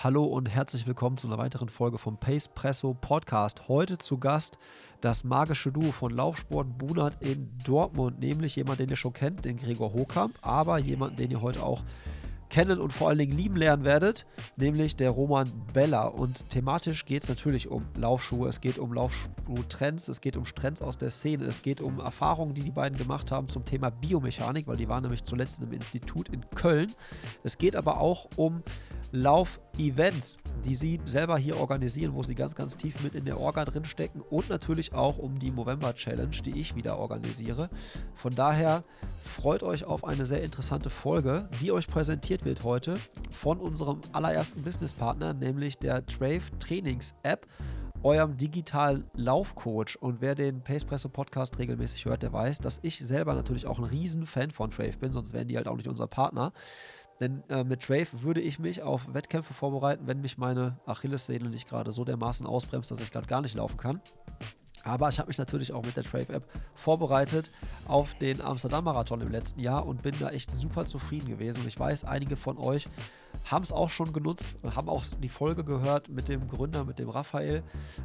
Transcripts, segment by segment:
Hallo und herzlich willkommen zu einer weiteren Folge vom Pace Presso Podcast. Heute zu Gast das magische Duo von Laufsport Bunert in Dortmund, nämlich jemand, den ihr schon kennt, den Gregor Hokamp, aber jemanden, den ihr heute auch kennen und vor allen Dingen lieben lernen werdet, nämlich der Roman Bella. Und thematisch geht es natürlich um Laufschuhe, es geht um Laufschuhtrends, es geht um Trends aus der Szene, es geht um Erfahrungen, die die beiden gemacht haben zum Thema Biomechanik, weil die waren nämlich zuletzt im Institut in Köln. Es geht aber auch um Lauf-Events, die sie selber hier organisieren, wo sie ganz, ganz tief mit in der Orga drin stecken und natürlich auch um die Movember Challenge, die ich wieder organisiere. Von daher freut euch auf eine sehr interessante Folge, die euch präsentiert wird heute von unserem allerersten Businesspartner, nämlich der Trave Trainings App eurem digitalen Laufcoach. Und wer den Pacepresso Podcast regelmäßig hört, der weiß, dass ich selber natürlich auch ein Riesenfan von Trave bin, sonst wären die halt auch nicht unser Partner. Denn äh, mit Trave würde ich mich auf Wettkämpfe vorbereiten, wenn mich meine Achillessehne nicht gerade so dermaßen ausbremst, dass ich gerade gar nicht laufen kann. Aber ich habe mich natürlich auch mit der Trave-App vorbereitet auf den Amsterdam-Marathon im letzten Jahr und bin da echt super zufrieden gewesen. Und ich weiß, einige von euch haben es auch schon genutzt, haben auch die Folge gehört mit dem Gründer, mit dem Raphael,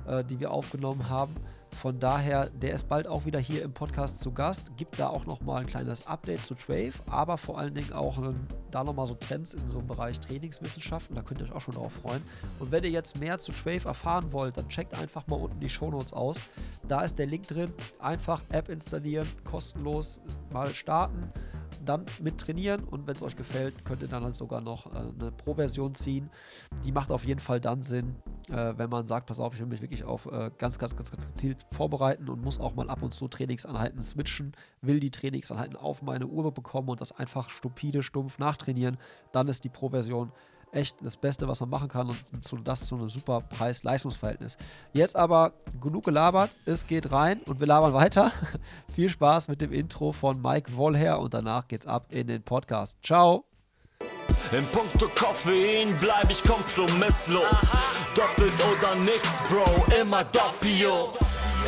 äh, die wir aufgenommen haben. Von daher, der ist bald auch wieder hier im Podcast zu Gast, gibt da auch nochmal ein kleines Update zu Trave, aber vor allen Dingen auch ein, da nochmal so Trends in so einem Bereich Trainingswissenschaften, da könnt ihr euch auch schon darauf freuen. Und wenn ihr jetzt mehr zu Trave erfahren wollt, dann checkt einfach mal unten die Shownotes aus. Da ist der Link drin, einfach App installieren, kostenlos mal starten dann mit trainieren und wenn es euch gefällt, könnt ihr dann halt sogar noch äh, eine Pro-Version ziehen. Die macht auf jeden Fall dann Sinn, äh, wenn man sagt, pass auf, ich will mich wirklich auf äh, ganz, ganz, ganz, ganz gezielt vorbereiten und muss auch mal ab und zu Trainingsanheiten switchen, will die Trainingsanheiten auf meine Uhr bekommen und das einfach stupide, stumpf nachtrainieren, dann ist die Pro-Version echt das Beste, was man machen kann und zu, das zu einem super Preis-Leistungsverhältnis. Jetzt aber genug gelabert, es geht rein und wir labern weiter. Viel Spaß mit dem Intro von Mike Wollher und danach geht's ab in den Podcast. Ciao! In puncto Koffein bleib ich kompromisslos. Doppelt oder nichts, Bro, immer doppio.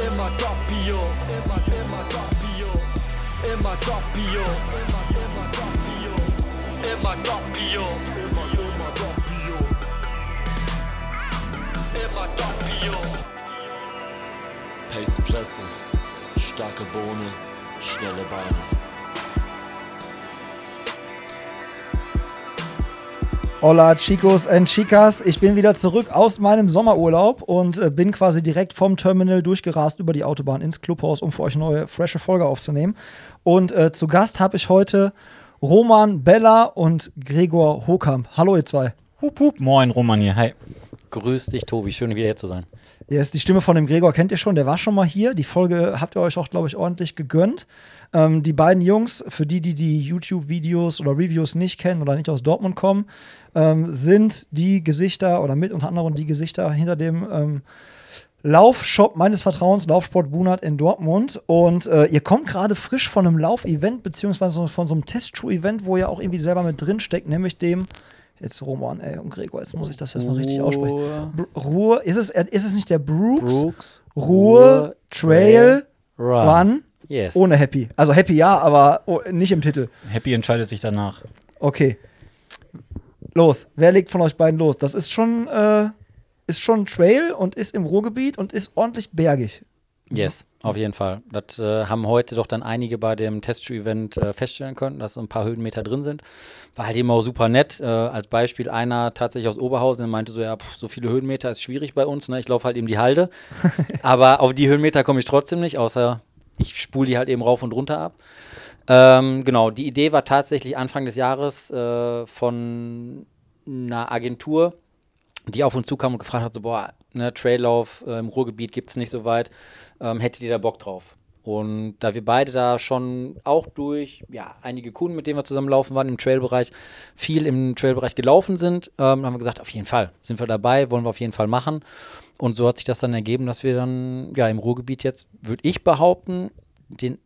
Immer doppio, immer, immer doppio. Immer doppio, immer, immer doppio. Immer doppio. Immer doppio. Pace Presse, starke Bohne, schnelle Beine. Hola Chicos and Chicas, ich bin wieder zurück aus meinem Sommerurlaub und äh, bin quasi direkt vom Terminal durchgerast über die Autobahn ins Clubhaus, um für euch eine neue, frische Folge aufzunehmen. Und äh, zu Gast habe ich heute Roman Bella und Gregor Hokamp. Hallo ihr zwei. Hup, hup. Moin Roman hier, hi. Grüß dich, Tobi. Schön, wieder hier zu sein. Ja, ist die Stimme von dem Gregor kennt ihr schon, der war schon mal hier. Die Folge habt ihr euch auch, glaube ich, ordentlich gegönnt. Ähm, die beiden Jungs, für die, die die YouTube-Videos oder Reviews nicht kennen oder nicht aus Dortmund kommen, ähm, sind die Gesichter oder mit unter anderem die Gesichter hinter dem ähm, Laufshop meines Vertrauens, Laufsport Bunert in Dortmund. Und äh, ihr kommt gerade frisch von einem Lauf-Event, beziehungsweise von so einem Testschuh-Event, wo ihr auch irgendwie selber mit drin steckt, nämlich dem Jetzt Roman, ey, und Gregor, jetzt muss ich das jetzt mal richtig aussprechen. Ruhe, ist es, ist es nicht der Brooks? Brooks Ruhe, Trail, Run. Run yes. Ohne Happy. Also Happy ja, aber nicht im Titel. Happy entscheidet sich danach. Okay. Los, wer legt von euch beiden los? Das ist schon, äh, ist schon Trail und ist im Ruhrgebiet und ist ordentlich bergig. Yes, auf jeden Fall. Das äh, haben heute doch dann einige bei dem Testschuh-Event äh, feststellen können, dass so ein paar Höhenmeter drin sind. War halt eben auch super nett. Äh, als Beispiel einer tatsächlich aus Oberhausen, der meinte so, ja, pff, so viele Höhenmeter ist schwierig bei uns. Ne? Ich laufe halt eben die Halde. Aber auf die Höhenmeter komme ich trotzdem nicht, außer ich spule die halt eben rauf und runter ab. Ähm, genau, die Idee war tatsächlich Anfang des Jahres äh, von einer Agentur, die auf uns zukam und gefragt hat, so, boah, ne, Traillauf äh, im Ruhrgebiet gibt es nicht so weit ähm, hättet ihr da Bock drauf? Und da wir beide da schon auch durch ja, einige Kunden, mit denen wir zusammenlaufen waren im Trailbereich, viel im Trailbereich gelaufen sind, ähm, haben wir gesagt, auf jeden Fall sind wir dabei, wollen wir auf jeden Fall machen. Und so hat sich das dann ergeben, dass wir dann ja im Ruhrgebiet jetzt, würde ich behaupten, den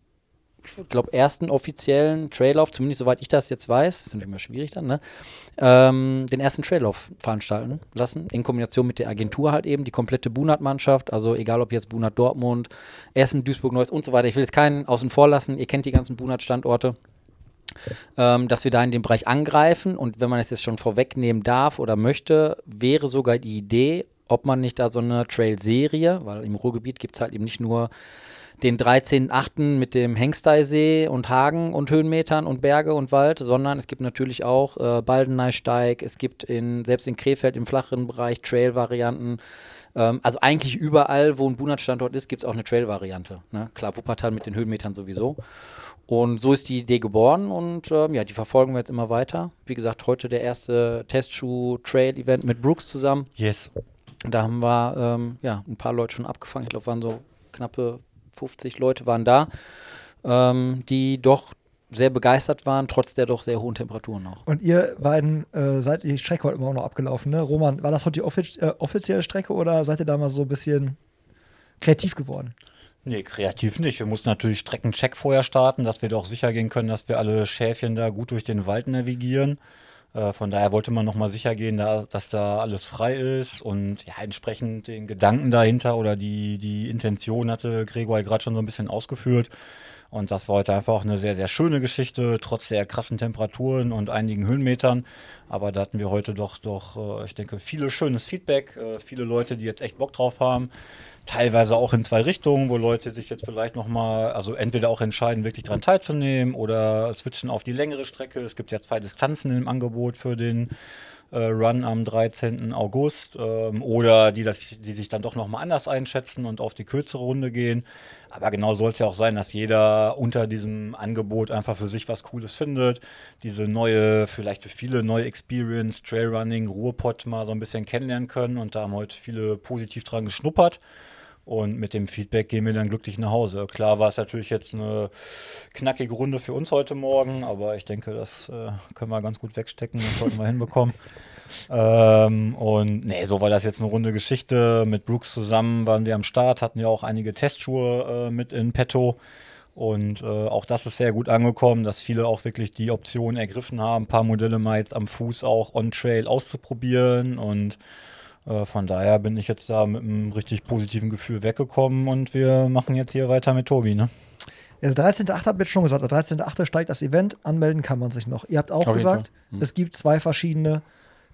ich glaube, ersten offiziellen Traillauf, zumindest soweit ich das jetzt weiß, ist natürlich immer schwierig dann, ne? Ähm, den ersten Traillauf veranstalten lassen, in Kombination mit der Agentur halt eben, die komplette Bunat-Mannschaft, also egal ob jetzt Bunat Dortmund, Essen, Duisburg, Neuss und so weiter. Ich will jetzt keinen außen vor lassen, ihr kennt die ganzen Bunat-Standorte. ähm, dass wir da in dem Bereich angreifen. Und wenn man es jetzt schon vorwegnehmen darf oder möchte, wäre sogar die Idee, ob man nicht da so eine Trail-Serie, weil im Ruhrgebiet gibt es halt eben nicht nur den 13.8. mit dem Hengsteisee und Hagen und Höhenmetern und Berge und Wald, sondern es gibt natürlich auch äh, Baldeneysteig, es gibt in, selbst in Krefeld im flacheren Bereich Trail-Varianten. Ähm, also eigentlich überall, wo ein Bunat-Standort ist, gibt es auch eine Trail-Variante. Ne? Klar, Wuppertal mit den Höhenmetern sowieso. Und so ist die Idee geboren und ähm, ja, die verfolgen wir jetzt immer weiter. Wie gesagt, heute der erste Testschuh-Trail-Event mit Brooks zusammen. Yes. Da haben wir ähm, ja, ein paar Leute schon abgefangen. Ich glaube, waren so knappe 50 Leute waren da, ähm, die doch sehr begeistert waren, trotz der doch sehr hohen Temperaturen noch. Und ihr beiden äh, seid die Strecke heute immer auch noch abgelaufen, ne? Roman, war das heute die offiz äh, offizielle Strecke oder seid ihr da mal so ein bisschen kreativ geworden? Nee, kreativ nicht. Wir mussten natürlich Streckencheck vorher starten, dass wir doch sicher gehen können, dass wir alle Schäfchen da gut durch den Wald navigieren. Äh, von daher wollte man nochmal sicher gehen, da, dass da alles frei ist und ja, entsprechend den Gedanken dahinter oder die, die Intention hatte Gregor gerade schon so ein bisschen ausgeführt. Und das war heute einfach eine sehr, sehr schöne Geschichte, trotz der krassen Temperaturen und einigen Höhenmetern. Aber da hatten wir heute doch, doch, äh, ich denke, viele schönes Feedback, äh, viele Leute, die jetzt echt Bock drauf haben teilweise auch in zwei Richtungen, wo Leute sich jetzt vielleicht nochmal, also entweder auch entscheiden, wirklich daran teilzunehmen oder switchen auf die längere Strecke. Es gibt ja zwei Distanzen im Angebot für den äh, Run am 13. August ähm, oder die, das, die sich dann doch nochmal anders einschätzen und auf die kürzere Runde gehen. Aber genau soll es ja auch sein, dass jeder unter diesem Angebot einfach für sich was Cooles findet. Diese neue, vielleicht für viele neue Experience, Trailrunning, Ruhrpott mal so ein bisschen kennenlernen können. Und da haben heute viele positiv dran geschnuppert. Und mit dem Feedback gehen wir dann glücklich nach Hause. Klar war es natürlich jetzt eine knackige Runde für uns heute Morgen, aber ich denke, das äh, können wir ganz gut wegstecken. Das sollten wir hinbekommen. Ähm, und nee, so war das jetzt eine runde Geschichte. Mit Brooks zusammen waren wir am Start, hatten ja auch einige Testschuhe äh, mit in petto. Und äh, auch das ist sehr gut angekommen, dass viele auch wirklich die Option ergriffen haben, ein paar Modelle mal jetzt am Fuß auch on-Trail auszuprobieren. Und von daher bin ich jetzt da mit einem richtig positiven Gefühl weggekommen und wir machen jetzt hier weiter mit Tobi, ne? Der 13.8. habt ihr jetzt schon gesagt, der 13.8. steigt das Event, anmelden kann man sich noch. Ihr habt auch Auf jeden gesagt. Mhm. es gibt zwei verschiedene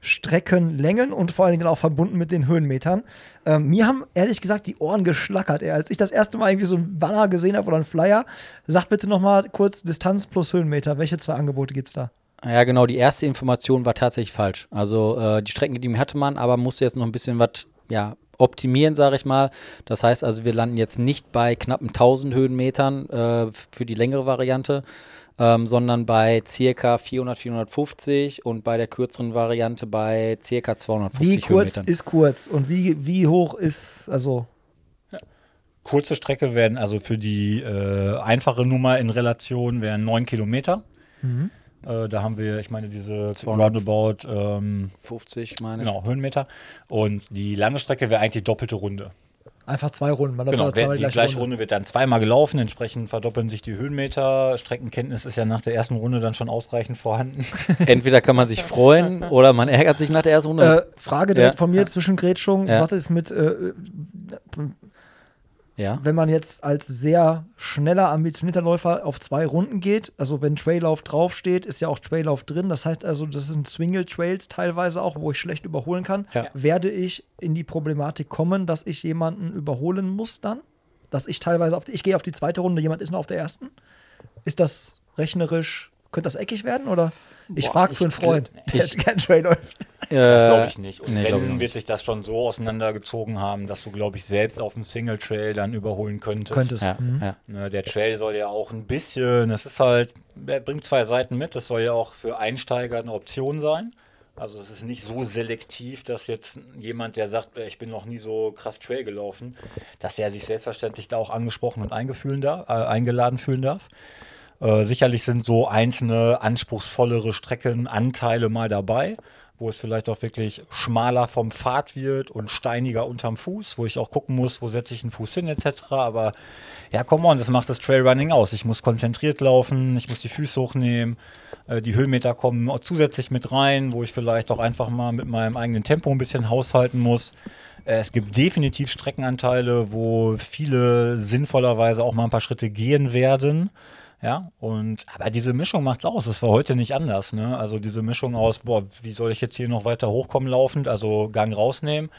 Streckenlängen und vor allen Dingen auch verbunden mit den Höhenmetern. Ähm, mir haben ehrlich gesagt die Ohren geschlackert. Ey. Als ich das erste Mal irgendwie so einen Banner gesehen habe oder einen Flyer, sagt bitte noch mal kurz Distanz plus Höhenmeter. Welche zwei Angebote gibt es da? Ja, genau, die erste Information war tatsächlich falsch. Also äh, die Streckengenehmigung hatte man, aber musste jetzt noch ein bisschen was ja, optimieren, sage ich mal. Das heißt also, wir landen jetzt nicht bei knappen 1000 Höhenmetern äh, für die längere Variante, ähm, sondern bei circa 400, 450 und bei der kürzeren Variante bei circa 250 Wie kurz Höhenmetern. ist kurz und wie, wie hoch ist, also Kurze Strecke werden also für die äh, einfache Nummer in Relation wären 9 Kilometer. Äh, da haben wir, ich meine, diese 200. Roundabout ähm, 50, meine ich. genau, Höhenmeter. Und die lange Strecke wäre eigentlich die doppelte Runde. einfach zwei Runden. Man Genau, zweimal die gleiche Runde. wird dann zweimal gelaufen, entsprechend verdoppeln sich die Höhenmeter. Streckenkenntnis ist ja nach der ersten Runde dann schon ausreichend vorhanden. Entweder kann man sich freuen oder man ärgert sich nach der ersten Runde. Äh, Frage direkt Ja. von mir zwischen Gretschung. Ja. Was ist mit, äh, ja. wenn man jetzt als sehr schneller, ambitionierter Läufer auf zwei Runden geht? Also, wenn Traillauf draufsteht, ist ja auch Traillauf drin. Das heißt also, das sind Swingle-Trails teilweise auch, wo ich schlecht überholen kann. Ja. Werde ich in die Problematik kommen, dass ich jemanden überholen muss dann? Dass ich teilweise auf die, ich gehe auf die zweite Runde, jemand ist noch auf der ersten? Ist das rechnerisch, könnte das eckig werden? Oder ich frage ich für einen Freund, der gern Trail läuft. Das Äh, glaube ich nicht. Und nee, ich wenn, wird sich das schon so auseinandergezogen haben, dass du, glaube ich, selbst auf dem Single Trail dann überholen könntest. Könntest. Ja, Mhm. ja. Ne, der Trail soll ja auch ein bisschen, das ist halt, er bringt zwei Seiten mit. Das soll ja auch für Einsteiger eine Option sein. Also es ist nicht so selektiv, dass jetzt jemand, der sagt, äh, ich bin noch nie so krass Trail gelaufen, dass er sich selbstverständlich da auch angesprochen und eingefühlen darf, äh, eingeladen fühlen darf. Äh, sicherlich sind so einzelne anspruchsvollere Streckenanteile mal dabei, wo es vielleicht auch wirklich schmaler vom Pfad wird und steiniger unterm Fuß, wo ich auch gucken muss, wo setze ich den Fuß hin etc. Aber ja, come on, das macht das Trailrunning aus. Ich muss konzentriert laufen, ich muss die Füße hochnehmen, äh, die Höhenmeter kommen zusätzlich mit rein, wo ich vielleicht auch einfach mal mit meinem eigenen Tempo ein bisschen haushalten muss. Äh, Es gibt definitiv Streckenanteile, wo viele sinnvollerweise auch mal ein paar Schritte gehen werden. Ja, und aber diese Mischung macht's aus. Das war heute nicht anders. Ne? Also diese Mischung aus, boah, wie soll ich jetzt hier noch weiter hochkommen laufend, also Gang rausnehmen.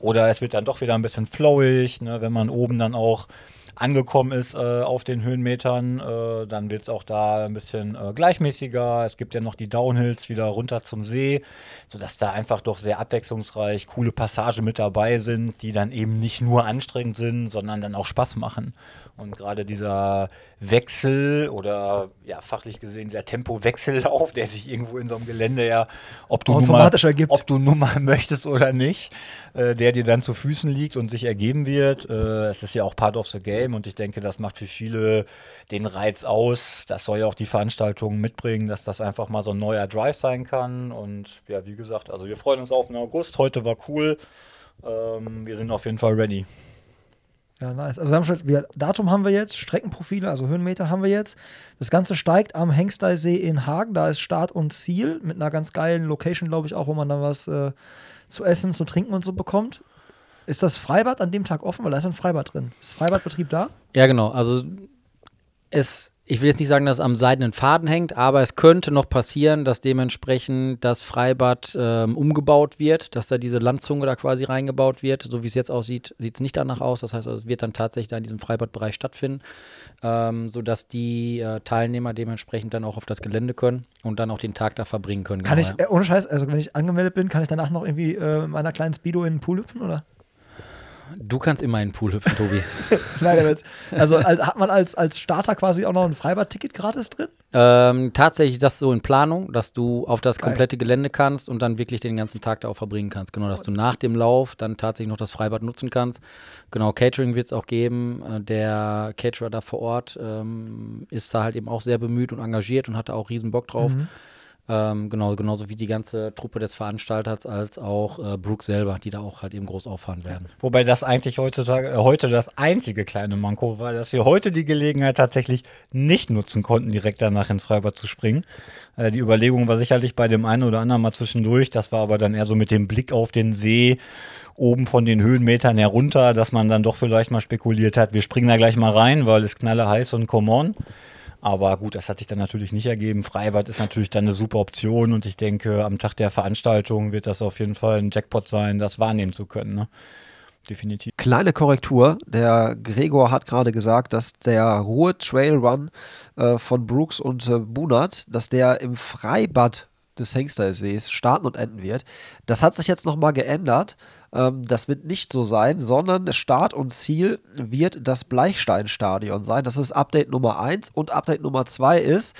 Oder es wird dann doch wieder ein bisschen flowig, ne? wenn man oben dann auch angekommen ist äh, auf den Höhenmetern, äh, dann wird es auch da ein bisschen äh, gleichmäßiger. Es gibt ja noch die Downhills wieder runter zum See, sodass da einfach doch sehr abwechslungsreich coole Passagen mit dabei sind, die dann eben nicht nur anstrengend sind, sondern dann auch Spaß machen. Und gerade dieser Wechsel oder ja, fachlich gesehen der Tempowechsellauf, der sich irgendwo in so einem Gelände ja, ob du, nun mal, Automatisch ergibt. ob du nun mal möchtest oder nicht, äh, der dir dann zu Füßen liegt und sich ergeben wird. Äh, es ist ja auch part of the game und ich denke, das macht für viele den Reiz aus. Das soll ja auch die Veranstaltung mitbringen, dass das einfach mal so ein neuer Drive sein kann. Und ja, wie gesagt, also wir freuen uns auf den August. Heute war cool. Ähm, wir sind auf jeden Fall ready. Ja, nice. Also wir haben schon, wir, Datum haben wir jetzt, Streckenprofile, also Höhenmeter haben wir jetzt. Das Ganze steigt am Hengsteisee in Hagen. Da ist Start und Ziel mit einer ganz geilen Location, glaube ich, auch, wo man dann was äh, zu essen, zu trinken und so bekommt. Ist das Freibad an dem Tag offen? Weil da ist ein Freibad drin. Ist Freibadbetrieb da? Ja, genau. Also es, ich will jetzt nicht sagen, dass es am seidenen Faden hängt, aber es könnte noch passieren, dass dementsprechend das Freibad ähm, umgebaut wird, dass da diese Landzunge da quasi reingebaut wird. So wie es jetzt aussieht, sieht es nicht danach aus. Das heißt, also, es wird dann tatsächlich da in diesem Freibadbereich stattfinden, ähm, sodass die äh, Teilnehmer dementsprechend dann auch auf das Gelände können und dann auch den Tag da verbringen können. Kann Genau, ich, ja. äh, ohne Scheiß, also wenn ich angemeldet bin, kann ich danach noch irgendwie äh, meiner kleinen Speedo in den Pool hüpfen, oder? Du kannst immer in den Pool hüpfen, Tobi. Nein, also als, hat man als, als Starter quasi auch noch ein Freibad-Ticket gratis drin? Ähm, tatsächlich das so in Planung, dass du auf das Geil. komplette Gelände kannst und dann wirklich den ganzen Tag da auch verbringen kannst. Genau, dass du nach dem Lauf dann tatsächlich noch das Freibad nutzen kannst. Genau, Catering wird es auch geben. Äh, Der Caterer da vor Ort ähm, ist da halt eben auch sehr bemüht und engagiert und hat da auch riesen Bock drauf. Mhm. Ähm, genau, genauso wie die ganze Truppe des Veranstalters als auch äh, Brooke selber, die da auch halt eben groß auffahren werden. Wobei das eigentlich heutzutage, äh, heute das einzige kleine Manko war, dass wir heute die Gelegenheit tatsächlich nicht nutzen konnten, direkt danach ins Freibad zu springen. Äh, die Überlegung war sicherlich bei dem einen oder anderen mal zwischendurch. Das war aber dann eher so mit dem Blick auf den See oben von den Höhenmetern herunter, dass man dann doch vielleicht mal spekuliert hat, wir springen da gleich mal rein, weil es knalle heiß und come on. Aber gut, das hat sich dann natürlich nicht ergeben. Freibad ist natürlich dann eine super Option und ich denke, am Tag der Veranstaltung wird das auf jeden Fall ein Jackpot sein, das wahrnehmen zu können. Ne? Definitiv. Kleine Korrektur. Der Gregor hat gerade gesagt, dass der Ruhe Trail Run äh, von Brooks und äh, Bunat, dass der im Freibad des Hengstersees starten und enden wird. Das hat sich jetzt nochmal geändert. Ähm, das wird nicht so sein, sondern Start und Ziel wird das Bleichsteinstadion sein. Das ist Update Nummer 1 und Update Nummer 2 ist,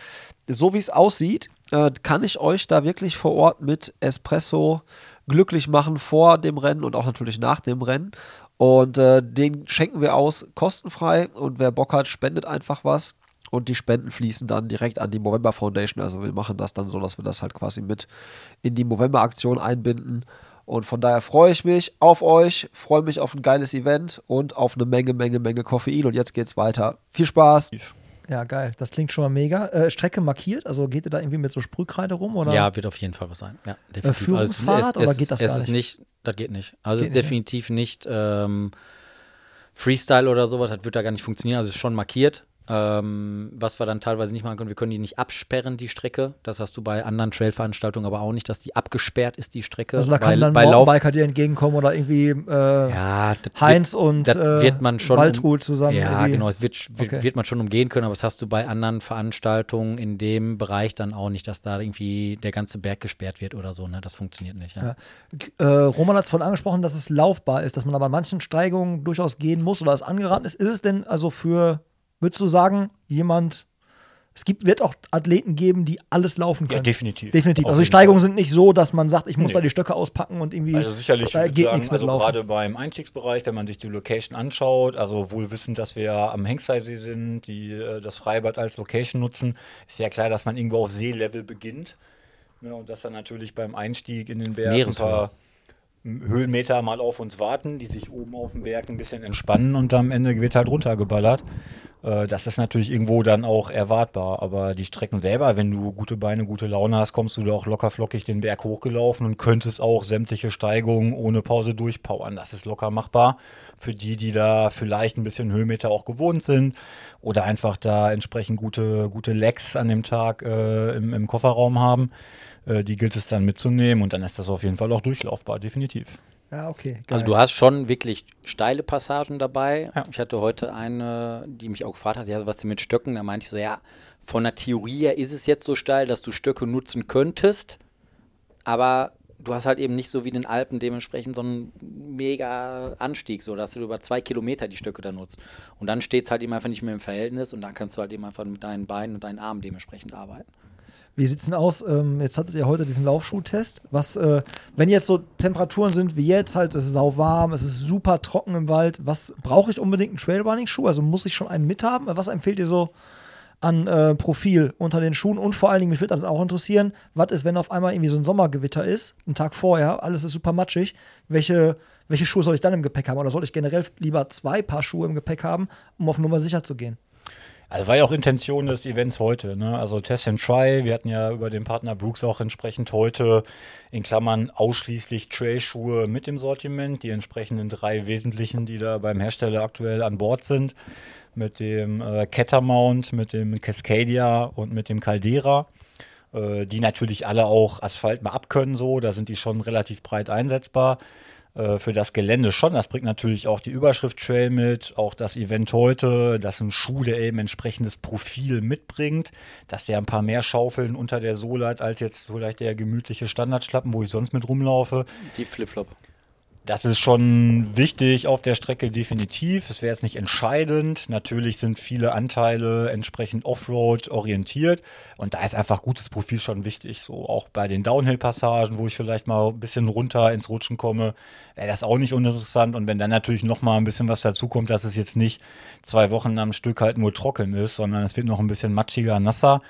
so wie es aussieht, äh, kann ich euch da wirklich vor Ort mit Espresso glücklich machen vor dem Rennen und auch natürlich nach dem Rennen. Und äh, den schenken wir aus kostenfrei und wer Bock hat, spendet einfach was. Und die Spenden fließen dann direkt an die Movember Foundation. Also wir machen das dann so, dass wir das halt quasi mit in die Movember-Aktion einbinden. Und von daher freue ich mich auf euch, freue mich auf ein geiles Event und auf eine Menge, Menge, Menge Koffein. Und jetzt geht's weiter. Viel Spaß! Ja, geil. Das klingt schon mal mega. Äh, Strecke markiert? Also geht ihr da irgendwie mit so Sprühkreide rum? Oder? Ja, wird auf jeden Fall was sein. Ja, definitiv. Führungsfahrrad Also es, oder es, geht das es gar ist nicht? Das geht nicht. Also Geht es ist nicht, definitiv nicht ähm, Freestyle oder sowas. Das wird da gar nicht funktionieren. Also es ist schon markiert. Ähm, was wir dann teilweise nicht machen können, wir können die nicht absperren, die Strecke. Das hast du bei anderen Trail-Veranstaltungen aber auch nicht, dass die abgesperrt ist, die Strecke. Also da kann weil, dann bei. Mountainbiker dir entgegenkommen oder irgendwie äh, Ja, Heinz wird, und äh, wird man schon Waltrud zusammen. Ja, irgendwie. genau, es wird, wird, Okay. wird man schon umgehen können, aber das hast du bei anderen Veranstaltungen in dem Bereich dann auch nicht, dass da irgendwie der ganze Berg gesperrt wird oder so. Ne? Das funktioniert nicht. Ja. Ja. Äh, Roman hat es vorhin angesprochen, dass es laufbar ist, dass man aber an manchen Steigungen durchaus gehen muss oder es angeraten ist. Ist es denn also für, würdest du sagen, jemand, es gibt, wird auch Athleten geben, die alles laufen Ja, können? definitiv. Definitiv. Auf Also die Steigungen Fall. sind nicht so, dass man sagt, ich muss Nee. da die Stöcke auspacken und irgendwie. Also sicherlich, da geht sagen, nichts mit also Laufen. gerade beim Einstiegsbereich, wenn man sich die Location anschaut, also wohl wissend, dass wir ja am Hengsteisee sind, die äh, das Freibad als Location nutzen, ist ja klar, dass man irgendwo auf Seelevel beginnt. Ne, und dass dann natürlich beim Einstieg in den Berg ein paar Höhenmeter mal auf uns warten, die sich oben auf dem Berg ein bisschen entspannen und am Ende wird halt runtergeballert. Äh, das ist natürlich irgendwo dann auch erwartbar. Aber die Strecken selber, wenn du gute Beine, gute Laune hast, kommst du da auch locker flockig den Berg hochgelaufen und könntest auch sämtliche Steigungen ohne Pause durchpowern. Das ist locker machbar für die, die da vielleicht ein bisschen Höhenmeter auch gewohnt sind oder einfach da entsprechend gute, gute Legs an dem Tag äh, im, im Kofferraum haben. Äh, die gilt es dann mitzunehmen und dann ist das auf jeden Fall auch durchlaufbar, definitiv. Ja, okay. Also geil. du hast schon wirklich steile Passagen dabei. Ja. Ich hatte heute eine, die mich auch gefragt hat, ja, was denn mit Stöcken? Da meinte ich so, ja, von der Theorie her ist es jetzt so steil, dass du Stöcke nutzen könntest, aber du hast halt eben nicht so wie in den Alpen dementsprechend so einen mega Anstieg, so dass du über zwei Kilometer die Stöcke da nutzt. Und dann steht es halt eben einfach nicht mehr im Verhältnis und dann kannst du halt eben einfach mit deinen Beinen und deinen Armen dementsprechend arbeiten. Wie sieht's denn aus? Ähm, jetzt hattet ihr heute diesen Laufschuhtest. Was, äh, wenn jetzt so Temperaturen sind wie jetzt, halt, es ist sauwarm, es ist super trocken im Wald, was brauche ich unbedingt einen Trailrunning-Schuh? Also muss ich schon einen mithaben? Was empfehlt ihr so an äh, Profil unter den Schuhen? Und vor allen Dingen, mich würde dann auch interessieren, was ist, wenn auf einmal irgendwie so ein Sommergewitter ist, einen Tag vorher, alles ist super matschig, welche, welche Schuhe soll ich dann im Gepäck haben? Oder soll ich generell lieber zwei Paar Schuhe im Gepäck haben, um auf Nummer sicher zu gehen? Also war ja auch Intention des Events heute. Ne? Also Test and Try. Wir hatten ja über den Partner Brooks auch entsprechend heute in Klammern ausschließlich Trailschuhe mit im Sortiment. Die entsprechenden drei wesentlichen, die da beim Hersteller aktuell an Bord sind. Mit dem äh, Catamount, mit dem Cascadia und mit dem Caldera. Äh, die natürlich alle auch Asphalt mal abkönnen so. Da sind die schon relativ breit einsetzbar äh, für das Gelände schon. Das bringt natürlich auch die Überschrift Trail mit, auch das Event heute, dass ein Schuh, der eben entsprechendes Profil mitbringt, dass der ein paar mehr Schaufeln unter der Sohle hat, als jetzt vielleicht der gemütliche Standardschlappen, wo ich sonst mit rumlaufe. Die Flipflop. Das ist schon wichtig auf der Strecke definitiv. Es wäre jetzt nicht entscheidend. Natürlich sind viele Anteile entsprechend Offroad orientiert und da ist einfach gutes Profil schon wichtig. So auch bei den Downhill-Passagen, wo ich vielleicht mal ein bisschen runter ins Rutschen komme, wäre das auch nicht uninteressant. Und wenn dann natürlich noch mal ein bisschen was dazukommt, dass es jetzt nicht zwei Wochen am Stück halt nur trocken ist, sondern es wird noch ein bisschen matschiger, nasser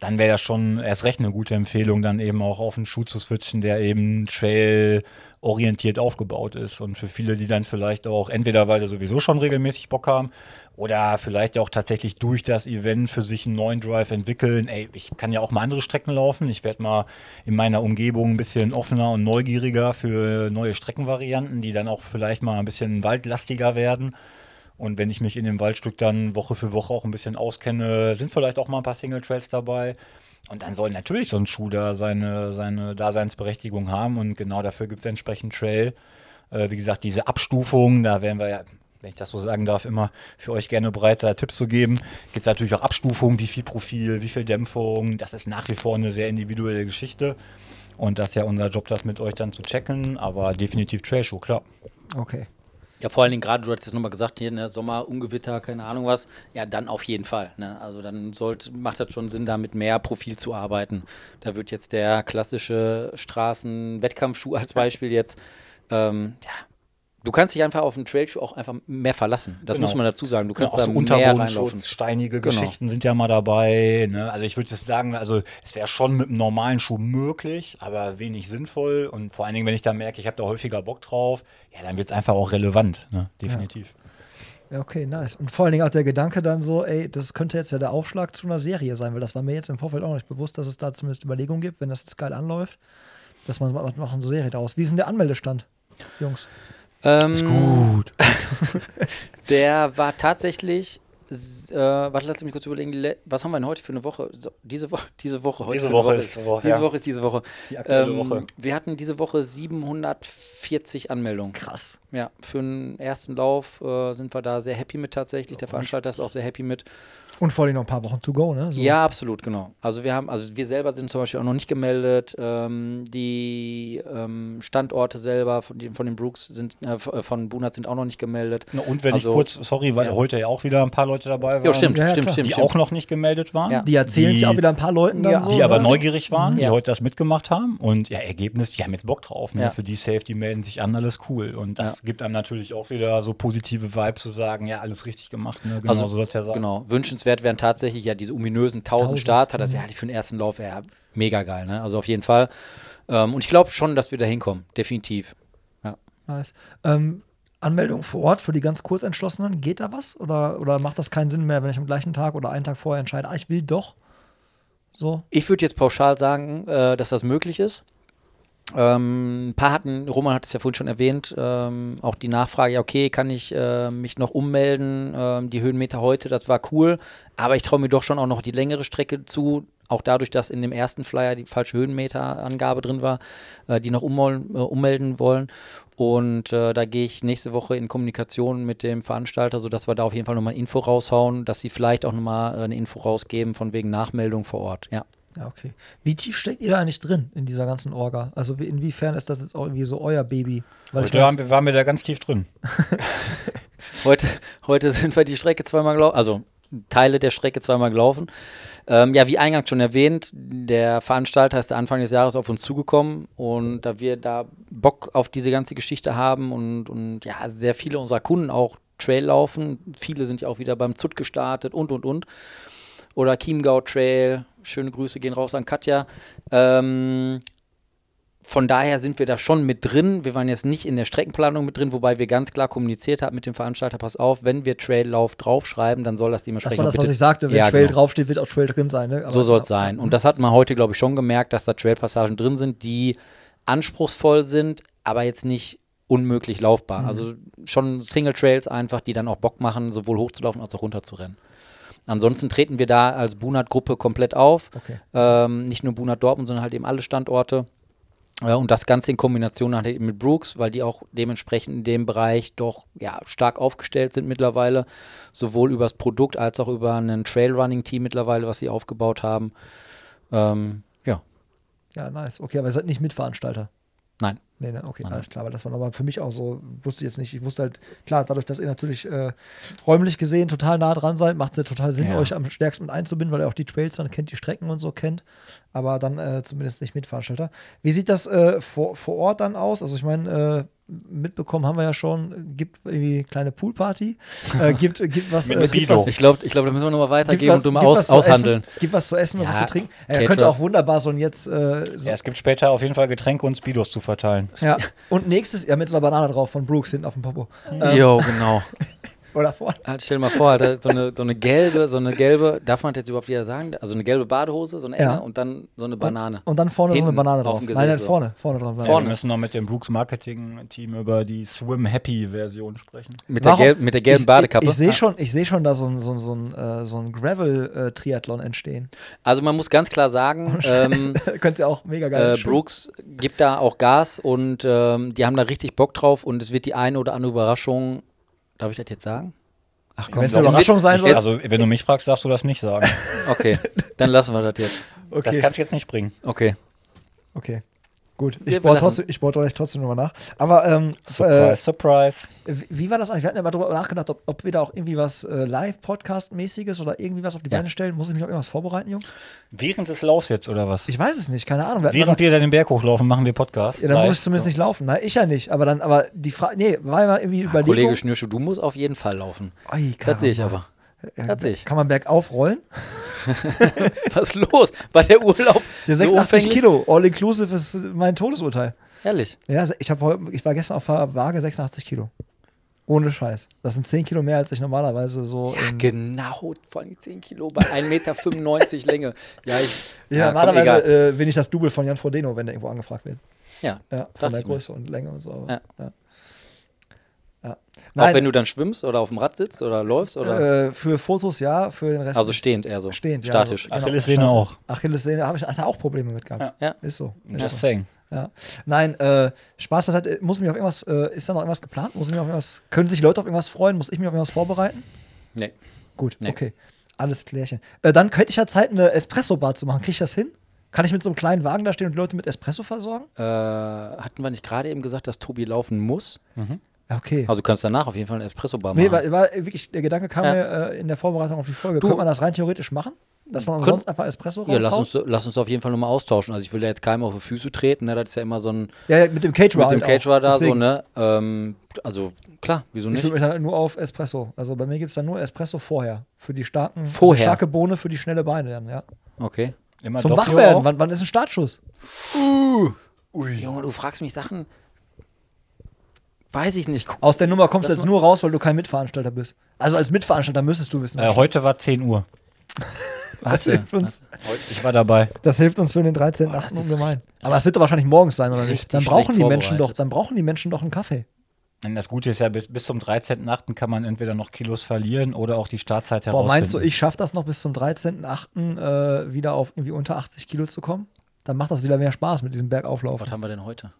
dann wäre das schon erst recht eine gute Empfehlung, dann eben auch auf einen Schuh zu switchen, der eben trail-orientiert aufgebaut ist. Und für viele, die dann vielleicht auch entweder, weil sie sowieso schon regelmäßig Bock haben, oder vielleicht auch tatsächlich durch das Event für sich einen neuen Drive entwickeln. Ey, ich kann ja auch mal andere Strecken laufen. Ich werde mal in meiner Umgebung ein bisschen offener und neugieriger für neue Streckenvarianten, die dann auch vielleicht mal ein bisschen waldlastiger werden. Und wenn ich mich in dem Waldstück dann Woche für Woche auch ein bisschen auskenne, sind vielleicht auch mal ein paar Single Trails dabei. Und dann soll natürlich so ein Schuh da seine, seine Daseinsberechtigung haben. Und genau dafür gibt es entsprechend Trail. Äh, wie gesagt, diese Abstufung, da werden wir ja, wenn ich das so sagen darf, immer für euch gerne breiter Tipps zu geben. Gibt es natürlich auch Abstufungen, wie viel Profil, wie viel Dämpfung. Das ist nach wie vor eine sehr individuelle Geschichte. Und das ist ja unser Job, das mit euch dann zu checken. Aber definitiv Trailschuh, klar. Okay. Ja, vor allen Dingen gerade, du hattest es nochmal gesagt, hier, ne, Sommer, Ungewitter, keine Ahnung was. Ja, dann auf jeden Fall. Ne? Also dann sollte, macht das schon Sinn, da mit mehr Profil zu arbeiten. Da wird jetzt der klassische Straßen-Wettkampfschuh als Beispiel jetzt, ähm, ja, du kannst dich einfach auf den Trailschuh auch einfach mehr verlassen. Das Genau. muss man dazu sagen. Du kannst auch so da mehr reinlaufen. Steinige Genau. Geschichten sind ja mal dabei. Ne? Also ich würde jetzt sagen, also es wäre schon mit einem normalen Schuh möglich, aber wenig sinnvoll. Und vor allen Dingen, wenn ich da merke, ich habe da häufiger Bock drauf, ja, dann wird es einfach auch relevant. Ne? Definitiv. Ja, okay, nice. Und vor allen Dingen auch der Gedanke dann so, ey, das könnte jetzt ja der Aufschlag zu einer Serie sein, weil das war mir jetzt im Vorfeld auch nicht bewusst, dass es da zumindest Überlegungen gibt, wenn das jetzt geil anläuft, dass man macht eine Serie daraus. Wie ist denn der Anmeldestand, Jungs? Ähm, Ist gut. Der war tatsächlich, äh, warte, lass mich kurz überlegen, le- was haben wir denn heute für eine Woche? So, diese Woche, diese Woche, heute Diese eine Woche ist Woche, diese ja. Woche ist diese Woche. Die aktuelle Ähm, Woche. Wir hatten diese Woche 740 Anmeldungen. Krass. Ja, für einen ersten Lauf äh, sind wir da sehr happy mit tatsächlich. Der Veranstalter ist auch sehr happy mit. Und vor allem noch ein paar Wochen to go, ne? So. Ja, absolut, genau. Also wir haben, also wir selber sind zum Beispiel auch noch nicht gemeldet. Ähm, die ähm, Standorte selber von, den- von den Brooks sind, äh, äh, von Bunat sind auch noch nicht gemeldet. Na, und wenn Also- ich kurz, sorry, weil Ja. heute ja auch wieder ein paar Leute dabei waren, Ja, stimmt, Ja, ja, stimmt, stimmt, die stimmt. auch noch nicht gemeldet waren. Ja. Die erzählen es ja auch wieder ein paar Leuten dann Ja. so. die aber ne? neugierig waren, die Ja. heute das mitgemacht haben und ja, Ergebnis, die haben jetzt Bock drauf. Ne? Ja. Für die Safe, die melden sich an, alles cool. Und das gibt einem natürlich auch wieder so positive Vibes zu sagen, ja, alles richtig gemacht. Ne? Genau Also, so ja. Genau, wünschenswert wären tatsächlich ja diese ominösen 1000 1000, Starter. Das wäre für den ersten Lauf wär mega geil, ne? Also auf jeden Fall. Ähm, und ich glaube schon, dass wir da hinkommen, definitiv. Nice. Ähm, Anmeldung vor Ort für die ganz Kurzentschlossenen? Geht da was? Oder, oder macht das keinen Sinn mehr, wenn ich am gleichen Tag oder einen Tag vorher entscheide, ah, ich will doch? So. Ich würde jetzt pauschal sagen, äh, dass das möglich ist. Ähm, ein paar hatten, Roman hat es ja vorhin schon erwähnt, ähm, auch die Nachfrage, ja, okay, kann ich äh, mich noch ummelden? Ähm, die Höhenmeter heute, das war cool, aber ich traue mir doch schon auch noch die längere Strecke zu. Auch dadurch, dass in dem ersten Flyer die falsche Höhenmeterangabe drin war, äh, die noch ummelden, äh, ummelden wollen. Und äh, da gehe ich nächste Woche in Kommunikation mit dem Veranstalter, sodass wir da auf jeden Fall nochmal Info raushauen, dass sie vielleicht auch nochmal äh, eine Info rausgeben von wegen Nachmeldung vor Ort. Ja. Ja, okay. Wie tief steckt ihr da eigentlich drin in dieser ganzen Orga? Also wie- inwiefern ist das jetzt auch irgendwie so euer Baby? Weil ich Heute weiß- haben wir, waren wir da ganz tief drin. Heute, heute sind wir die Strecke zweimal gelaufen, also Teile der Strecke zweimal gelaufen. Ähm, ja, wie eingangs schon erwähnt, der Veranstalter ist Anfang des Jahres auf uns zugekommen und da wir da Bock auf diese ganze Geschichte haben und, und ja, sehr viele unserer Kunden auch Trail laufen, viele sind ja auch wieder beim ZUT gestartet und und und. Oder Chiemgau Trail, schöne Grüße gehen raus an Katja. Ähm, von daher sind wir da schon mit drin. Wir waren jetzt nicht in der Streckenplanung mit drin, wobei wir ganz klar kommuniziert haben mit dem Veranstalter, pass auf, wenn wir Traillauf draufschreiben, dann soll das Das dementsprechend war das, was ich sagte. Wenn Ja, Trail genau. draufsteht, wird auch Trail drin sein. Ne? So soll es sein. Und das hat man heute, glaube ich, schon gemerkt, dass da Trailpassagen drin sind, die anspruchsvoll sind, aber jetzt nicht unmöglich laufbar. Mhm. Also schon Single Trails einfach, die dann auch Bock machen, sowohl hochzulaufen als auch runterzurennen. Ansonsten treten wir da als Bunat-Gruppe komplett auf. Okay. Ähm, nicht nur Bunat Dortmund, sondern halt eben alle Standorte. Äh, und das Ganze in Kombination halt mit Brooks, weil die auch dementsprechend in dem Bereich doch ja, stark aufgestellt sind mittlerweile. Sowohl über das Produkt als auch über ein Trailrunning-Team mittlerweile, was sie aufgebaut haben. Ähm, ja, Ja, nice. Okay, aber ihr seid nicht Mitveranstalter. nein. Nee, nee, okay, alles klar, weil das war nochmal für mich auch so, wusste ich jetzt nicht, ich wusste halt, klar, dadurch, dass ihr natürlich äh, räumlich gesehen total nah dran seid, macht es ja total Sinn, Ja. euch am stärksten mit einzubinden, weil ihr auch die Trails dann kennt, die Strecken und so kennt, aber dann äh, zumindest nicht Mitveranstalter. Wie sieht das äh, vor, vor Ort dann aus? Also ich meine, äh, mitbekommen haben wir ja schon, gibt irgendwie kleine Poolparty, äh, gibt, gibt was, Mit äh, gibt was, Ich glaube, ich glaub, da müssen wir nochmal weitergeben was, und mal aus, aushandeln. Essen, gibt was zu essen und was Ja, zu trinken. Er könnte auch wunderbar so ein jetzt äh, so, Ja, es gibt später auf jeden Fall Getränke und Speedos zu verteilen. Ja. Und nächstes, ja, mit so einer Banane drauf von Brooks hinten auf dem Popo. Ähm, Jo, genau. Oder vorne. Halt, stell dir mal vor, Alter, so eine, so eine gelbe, so eine gelbe, darf man das jetzt überhaupt wieder sagen? Also eine gelbe Badehose, so eine enge Ja. und dann so eine Banane. Und dann vorne so eine Hinten Banane auf drauf. dem Nein, nein, vorne, vorne drauf. Ja, Vorne. wir müssen noch mit dem Brooks Marketing Team über die Swim Happy Version sprechen. Mit der, gelb, mit der gelben ich, Badekappe. Ich, ich sehe Ah. schon, ich seh schon da so ein, so so ein, äh, so ein Gravel-Triathlon entstehen. Also man muss ganz klar sagen, ähm, Könntest ja auch mega geil äh, Brooks gibt da auch Gas und ähm, die haben da richtig Bock drauf und es wird die eine oder andere Überraschung, darf ich das jetzt sagen? Ach komm, Wenn's doch. eine Überraschung sein soll. Also, wenn du mich fragst, darfst du das nicht sagen. okay, dann lassen wir das jetzt. Das Okay, kannst du jetzt nicht bringen. Okay. okay. Gut, ich belassen. trotzdem, ich bohre gleich trotzdem nochmal nach. Aber ähm, Surprise, äh, surprise. wie wie war das eigentlich? Wir hatten ja mal drüber nachgedacht, ob, ob wir da auch irgendwie was äh, Live-Podcast-mäßiges oder irgendwie was auf die Ja. Beine stellen. Muss ich mich auf irgendwas vorbereiten, Jungs? Während des Laufs jetzt, oder was? Ich weiß es nicht, keine Ahnung. Wir Während wir da den Berg hochlaufen, machen wir Podcast. ja, dann muss Live. ich zumindest nicht laufen. Nein, ich ja nicht. Aber dann, aber die Frage, nee, war ja mal irgendwie Überlegung. Kollege Schnürschuh, du musst auf jeden Fall laufen. Ei, Das sehe ich aber. Ja, das sehe ich. Kann man bergauf rollen? Was ist los? War der Urlaub Ja, so 86 umfänglich? Kilo, all inclusive ist mein Todesurteil. Ehrlich. Ja, ich, hab, ich war gestern auf der Waage 86 Kilo. Ohne Scheiß. Das sind 10 Kilo mehr, als ich normalerweise so. in, Genau, vor allem 10 Kilo bei 1,95 Meter Länge. Ja, ich. ja, komm, normalerweise egal. äh, bin ich das Double von Jan Frodeno, wenn der irgendwo angefragt wird. Ja. Ja, von der ich mir. Größe und Länge und so. aber- Ja. Ja. Ja. Auch Nein, wenn du dann schwimmst oder auf dem Rad sitzt oder läufst oder. äh, für Fotos ja, für den Rest. also stehend eher so. stehend, ja, Statisch. also- Achillessehne Genau. auch. Achillessehne habe ich hatte auch Probleme mit gehabt. Ja. Ist so. Ist Just so. saying. Ja. Nein, äh, Spaß beiseite. Muss ich mich auf irgendwas, äh, ist da noch irgendwas geplant? Muss ich mich auf irgendwas, können sich Leute auf irgendwas freuen? Muss ich mich auf irgendwas vorbereiten? Nee. Gut, Nee. okay. Alles klärchen. Äh, dann könnte ich ja Zeit, eine Espresso-Bar zu machen. Kriege ich das hin? Kann ich mit so einem kleinen Wagen da stehen und die Leute mit Espresso versorgen? Äh, hatten wir nicht gerade eben gesagt, dass Tobi laufen muss? Ja, okay. Also du kannst danach auf jeden Fall eine Espresso-Bar nee, machen. war, war wirklich, der Gedanke kam Ja. mir äh, in der Vorbereitung auf die Folge. Du- Könnte man das rein theoretisch machen? Dass man umsonst einfach Espresso ja, lass raushaut? uns, lass uns auf jeden Fall nochmal austauschen. Also ich will ja jetzt keinem auf die Füße treten, ne? Das ist ja immer so ein Ja, ja, mit dem Caterer. mit dem halt Caterer auch. da so, Deswegen, ne? Ähm, also klar, wieso Ich nicht? würde mich dann nur auf Espresso. Also bei mir gibt es dann nur Espresso vorher. Für die starken, Vorher? Also starke Bohne für die schnelle Beine dann, ja. Okay. Immer Zum Doppio Wachwerden. Wann, wann ist ein Startschuss? Junge, du fragst mich Sachen. Weiß ich nicht. Guck, Aus der Nummer kommst du Das jetzt nur raus, weil du kein Mitveranstalter bist. Also als Mitveranstalter müsstest du wissen. Äh, heute war 10 Uhr. das, warte. hilft uns, Ich war dabei. das hilft uns für den 13.8. das ist ungemein. Aber es wird doch wahrscheinlich morgens sein, oder nicht? Dann brauchen schlecht die Menschen doch, vorbereitet. dann brauchen die Menschen doch einen Kaffee. Das Gute ist ja, bis, bis zum 13.8. kann man entweder noch Kilos verlieren oder auch die Startzeit Boah, herausfinden. meinst du, ich schaffe das noch bis zum 13.8. Äh, wieder auf irgendwie unter 80 Kilo zu kommen? Dann macht das wieder mehr Spaß mit diesem Bergauflaufen. Was haben wir denn heute?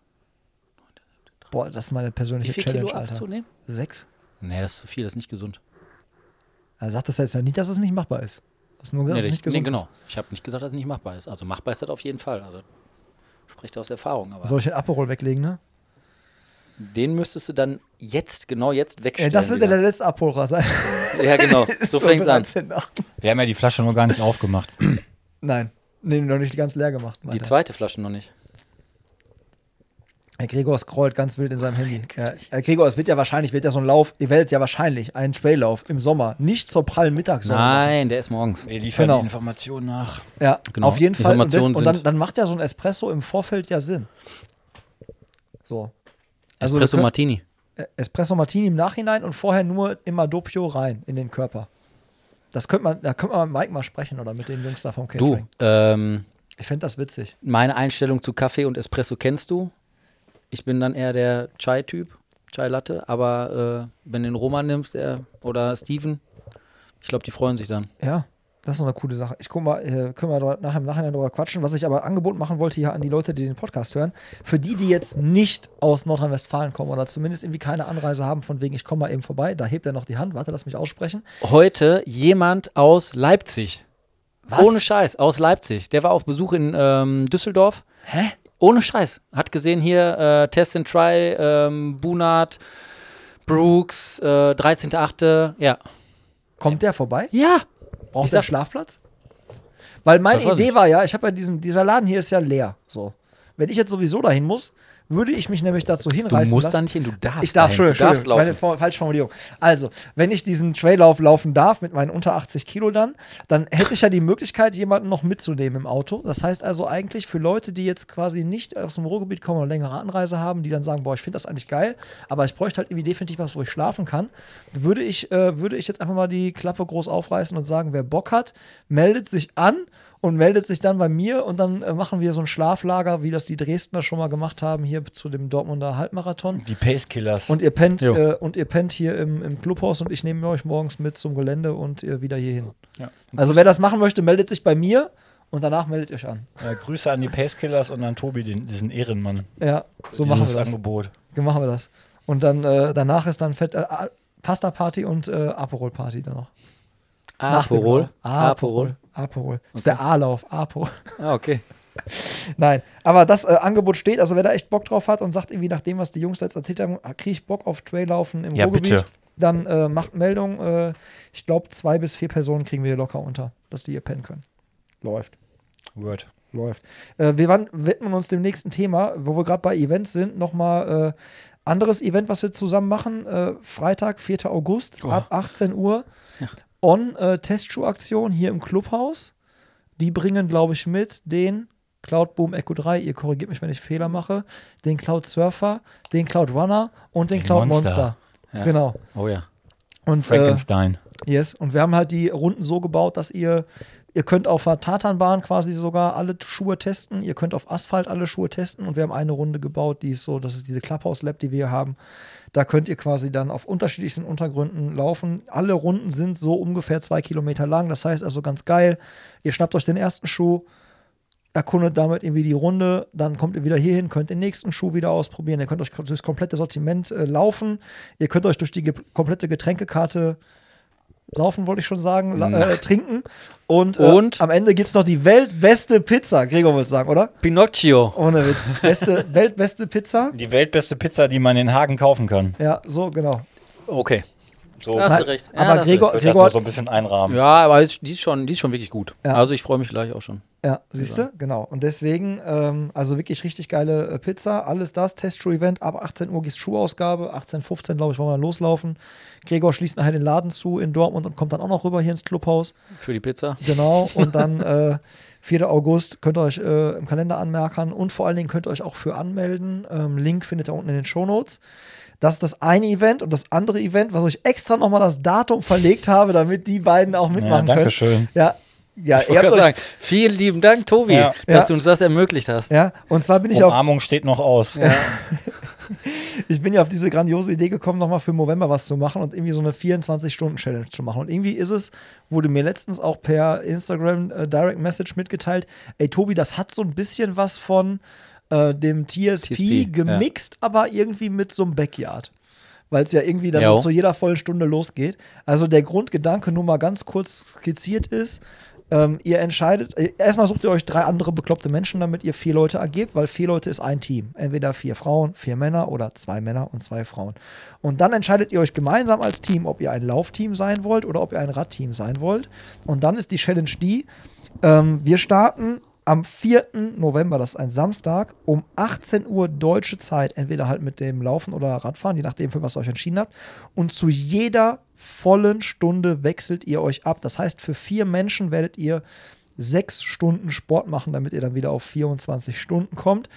Boah, das ist meine Wie persönliche viel Challenge, Kilo Alter. abzunehmen? Sechs? Nee, das ist zu viel, das ist nicht gesund. Er sagt das jetzt ja nicht, dass es nicht machbar ist. Das ist nur gesagt, dass nee, es nicht nee, gesund genau. Ich habe nicht gesagt, dass es nicht machbar ist. Also machbar ist das auf jeden Fall. Also spricht aus Erfahrung. Aber. Soll ich den Aperol weglegen, ne? den müsstest du dann jetzt, genau jetzt wegstellen. das wird ja der letzte Abholer sein. Ja, genau. So fängt's an. 13.8. Wir haben ja die Flasche noch gar nicht aufgemacht. Nein. Nee, noch nicht ganz leer gemacht. Die zweite Flasche noch nicht. Herr Gregor scrollt ganz wild in seinem Handy. Ja, Herr Gregor, es wird ja wahrscheinlich, wird ja so ein Lauf, ihr werdet ja wahrscheinlich einen Traillauf im Sommer, nicht zur prallen Mittagssonne machen. Nein, der ist morgens. Wir liefern Genau. die Informationen nach. Ja, Genau. auf jeden Fall. Und, das, und dann, dann macht ja so ein Espresso im Vorfeld ja Sinn. So. Also Espresso können- Martini. äh, Espresso Martini im Nachhinein und vorher nur immer Doppio rein in den Körper. Das könnte man, da könnte man mit Mike mal sprechen oder mit den Jungs da vom Du, Catering. ähm, Ich fände das witzig. meine Einstellung zu Kaffee und Espresso kennst du. Ich bin dann eher der Chai-Typ, Chai-Latte. Aber äh, wenn du den Roman nimmst der, oder Steven, ich glaube, die freuen sich dann. Ja, das ist noch eine coole Sache. Ich guck mal, äh, können wir nachher im Nachhinein darüber quatschen. Was ich aber Angebot machen wollte hier an die Leute, die den Podcast hören, für die, die jetzt nicht aus Nordrhein-Westfalen kommen oder zumindest irgendwie keine Anreise haben, von wegen, ich komme mal eben vorbei, da hebt er noch die Hand. Warte, lass mich aussprechen. Heute jemand aus Leipzig. Was? Ohne Scheiß, aus Leipzig. Der war auf Besuch in ähm, Düsseldorf. Hä? Ohne Scheiß. Hat gesehen hier äh, Test and Try, ähm, Bunat, Brooks, äh, 13.8. Ja. Kommt der vorbei? Ja. Braucht der Schlafplatz? Weil meine Idee war ja, ich habe ja diesen, dieser Laden hier ist ja leer. So. Wenn ich jetzt sowieso dahin muss, würde ich mich nämlich dazu Du hinreißen musst lassen. da nicht hin, du darfst. Ich darf dahin. schon, du darfst Entschuldigung, meine laufen. Vor- falsche Formulierung. Also, wenn ich diesen Traillauf laufen darf mit meinen unter 80 Kilo dann, dann hätte ich ja die Möglichkeit, jemanden noch mitzunehmen im Auto. Das heißt also eigentlich für Leute, die jetzt quasi nicht aus dem Ruhrgebiet kommen oder längere Anreise haben, die dann sagen, boah, ich finde das eigentlich geil, aber ich bräuchte halt irgendwie definitiv was, wo ich schlafen kann, würde ich, äh, würde ich jetzt einfach mal die Klappe groß aufreißen und sagen, wer Bock hat, meldet sich an und meldet sich dann bei mir und dann äh, machen wir so ein Schlaflager, wie das die Dresdner schon mal gemacht haben, hier zu dem Dortmunder Halbmarathon. Die Pace Killers. Und ihr pennt, äh, und ihr pennt hier im, im Clubhaus und ich nehme euch morgens mit zum Gelände und ihr wieder hier hin. ja. Also wer das machen möchte, meldet sich bei mir und danach meldet ihr euch an. äh, Grüße an die Pace Killers und an Tobi, den, diesen Ehrenmann. Ja, so machen wir das. Angebot. So machen wir das. Und dann äh, danach ist dann Fett, äh, Pasta Party und äh, Aperol Party dann noch. Dem Aperol. Lauf. Aperol. Aperol. Das ist der A-Lauf. Aperol. Ah, okay. Nein, aber das äh, Angebot steht. Also wer da echt Bock drauf hat und sagt irgendwie nach dem, was die Jungs da jetzt erzählt haben, kriege ich Bock auf Traillaufen im Ja, Ruhrgebiet, bitte. dann äh, macht Meldung. Äh, ich glaube, zwei bis vier Personen kriegen wir hier locker unter, dass die hier pennen können. Läuft. Word. Läuft. Äh, wir wann, widmen uns dem nächsten Thema, wo wir gerade bei Events sind. Nochmal äh, anderes Event, was wir zusammen machen. Äh, Freitag, 4. August, Oh. ab 18 Uhr. Ja. On äh, Testschuh-Aktion hier im Clubhaus. Die bringen, glaube ich, mit den Cloud Boom Echo 3, ihr korrigiert mich, wenn ich Fehler mache, den Cloud Surfer, den Cloud Runner und den Den Cloud Monster. Monster. Ja. Genau. Oh ja. Und, äh, Frankenstein. Yes, und wir haben halt die Runden so gebaut, dass ihr, ihr könnt auf der Tatanbahn quasi sogar alle Schuhe testen, ihr könnt auf Asphalt alle Schuhe testen und wir haben eine Runde gebaut, die ist so, das ist diese Clubhouse-Lab, die wir haben. Da könnt ihr quasi dann auf unterschiedlichsten Untergründen laufen. Alle Runden sind so ungefähr zwei Kilometer lang, das heißt also ganz geil. Ihr schnappt euch den ersten Schuh, erkundet damit irgendwie die Runde, dann kommt ihr wieder hierhin, könnt den nächsten Schuh wieder ausprobieren, ihr könnt euch durchs komplette Sortiment äh, laufen, ihr könnt euch durch die ge komplette Getränkekarte saufen, wollte ich schon sagen, la- äh, trinken und, äh, Und? am Ende gibt es noch die weltbeste Pizza, Gregor wollte sagen, oder? Pinocchio. Ohne Witz. Beste, weltbeste Pizza. Die weltbeste Pizza, die man in Hagen kaufen kann. Ja, so, genau. Okay. So. Da hast du recht. Ja, aber du Gregor- nur so ein bisschen einrahmen. Ja, aber die ist schon, die ist schon wirklich gut. Ja. Also ich freue mich gleich auch schon. Ja, siehst du? Genau. Und deswegen, ähm, also wirklich richtig geile äh, Pizza, alles das, Testschuh-Event, ab 18 Uhr gehst Schuhausgabe, 18.15 glaube ich, wollen wir dann loslaufen. Gregor schließt nachher den Laden zu in Dortmund und kommt dann auch noch rüber hier ins Clubhaus. Für die Pizza. Genau, und dann äh, 4. August könnt ihr euch äh, im Kalender anmerken und vor allen Dingen könnt ihr euch auch für anmelden. Ähm, Link findet ihr unten in den Shownotes. Das ist das eine Event und das andere Event, was ich extra nochmal das Datum verlegt habe, damit die beiden auch Ja, mitmachen danke können. schön. Ja, ja, Ich wollte sagen, vielen lieben Dank, Tobi, Ja. dass Ja. du uns das ermöglicht hast. ja, und zwar bin ich auf Umarmung steht noch aus. Ja. ich bin ja auf diese grandiose Idee gekommen, nochmal für November was zu machen und irgendwie so eine 24-Stunden-Challenge zu machen. Und irgendwie ist es, wurde mir letztens auch per Instagram äh, Direct Message mitgeteilt, ey Tobi, das hat so ein bisschen was von äh, dem TSP, TSP, gemixt, aber irgendwie mit so einem Backyard. Weil es ja irgendwie dann Jo. so zu jeder vollen Stunde losgeht. Also der Grundgedanke nur mal ganz kurz skizziert ist, ähm, ihr entscheidet, äh, erstmal sucht ihr euch drei andere bekloppte Menschen, damit ihr vier Leute ergebt, weil vier Leute ist ein Team. Entweder vier Frauen, vier Männer oder zwei Männer und zwei Frauen. Und dann entscheidet ihr euch gemeinsam als Team, ob ihr ein Laufteam sein wollt oder ob ihr ein Radteam sein wollt. Und dann ist die Challenge die, ähm, wir starten am 4. November, das ist ein Samstag, um 18 Uhr deutsche Zeit, entweder halt mit dem Laufen oder Radfahren, je nachdem, für was ihr euch entschieden habt. Und zu jeder vollen Stunde wechselt ihr euch ab. Das heißt, für vier Menschen werdet ihr sechs Stunden Sport machen, damit ihr dann wieder auf 24 Stunden kommt.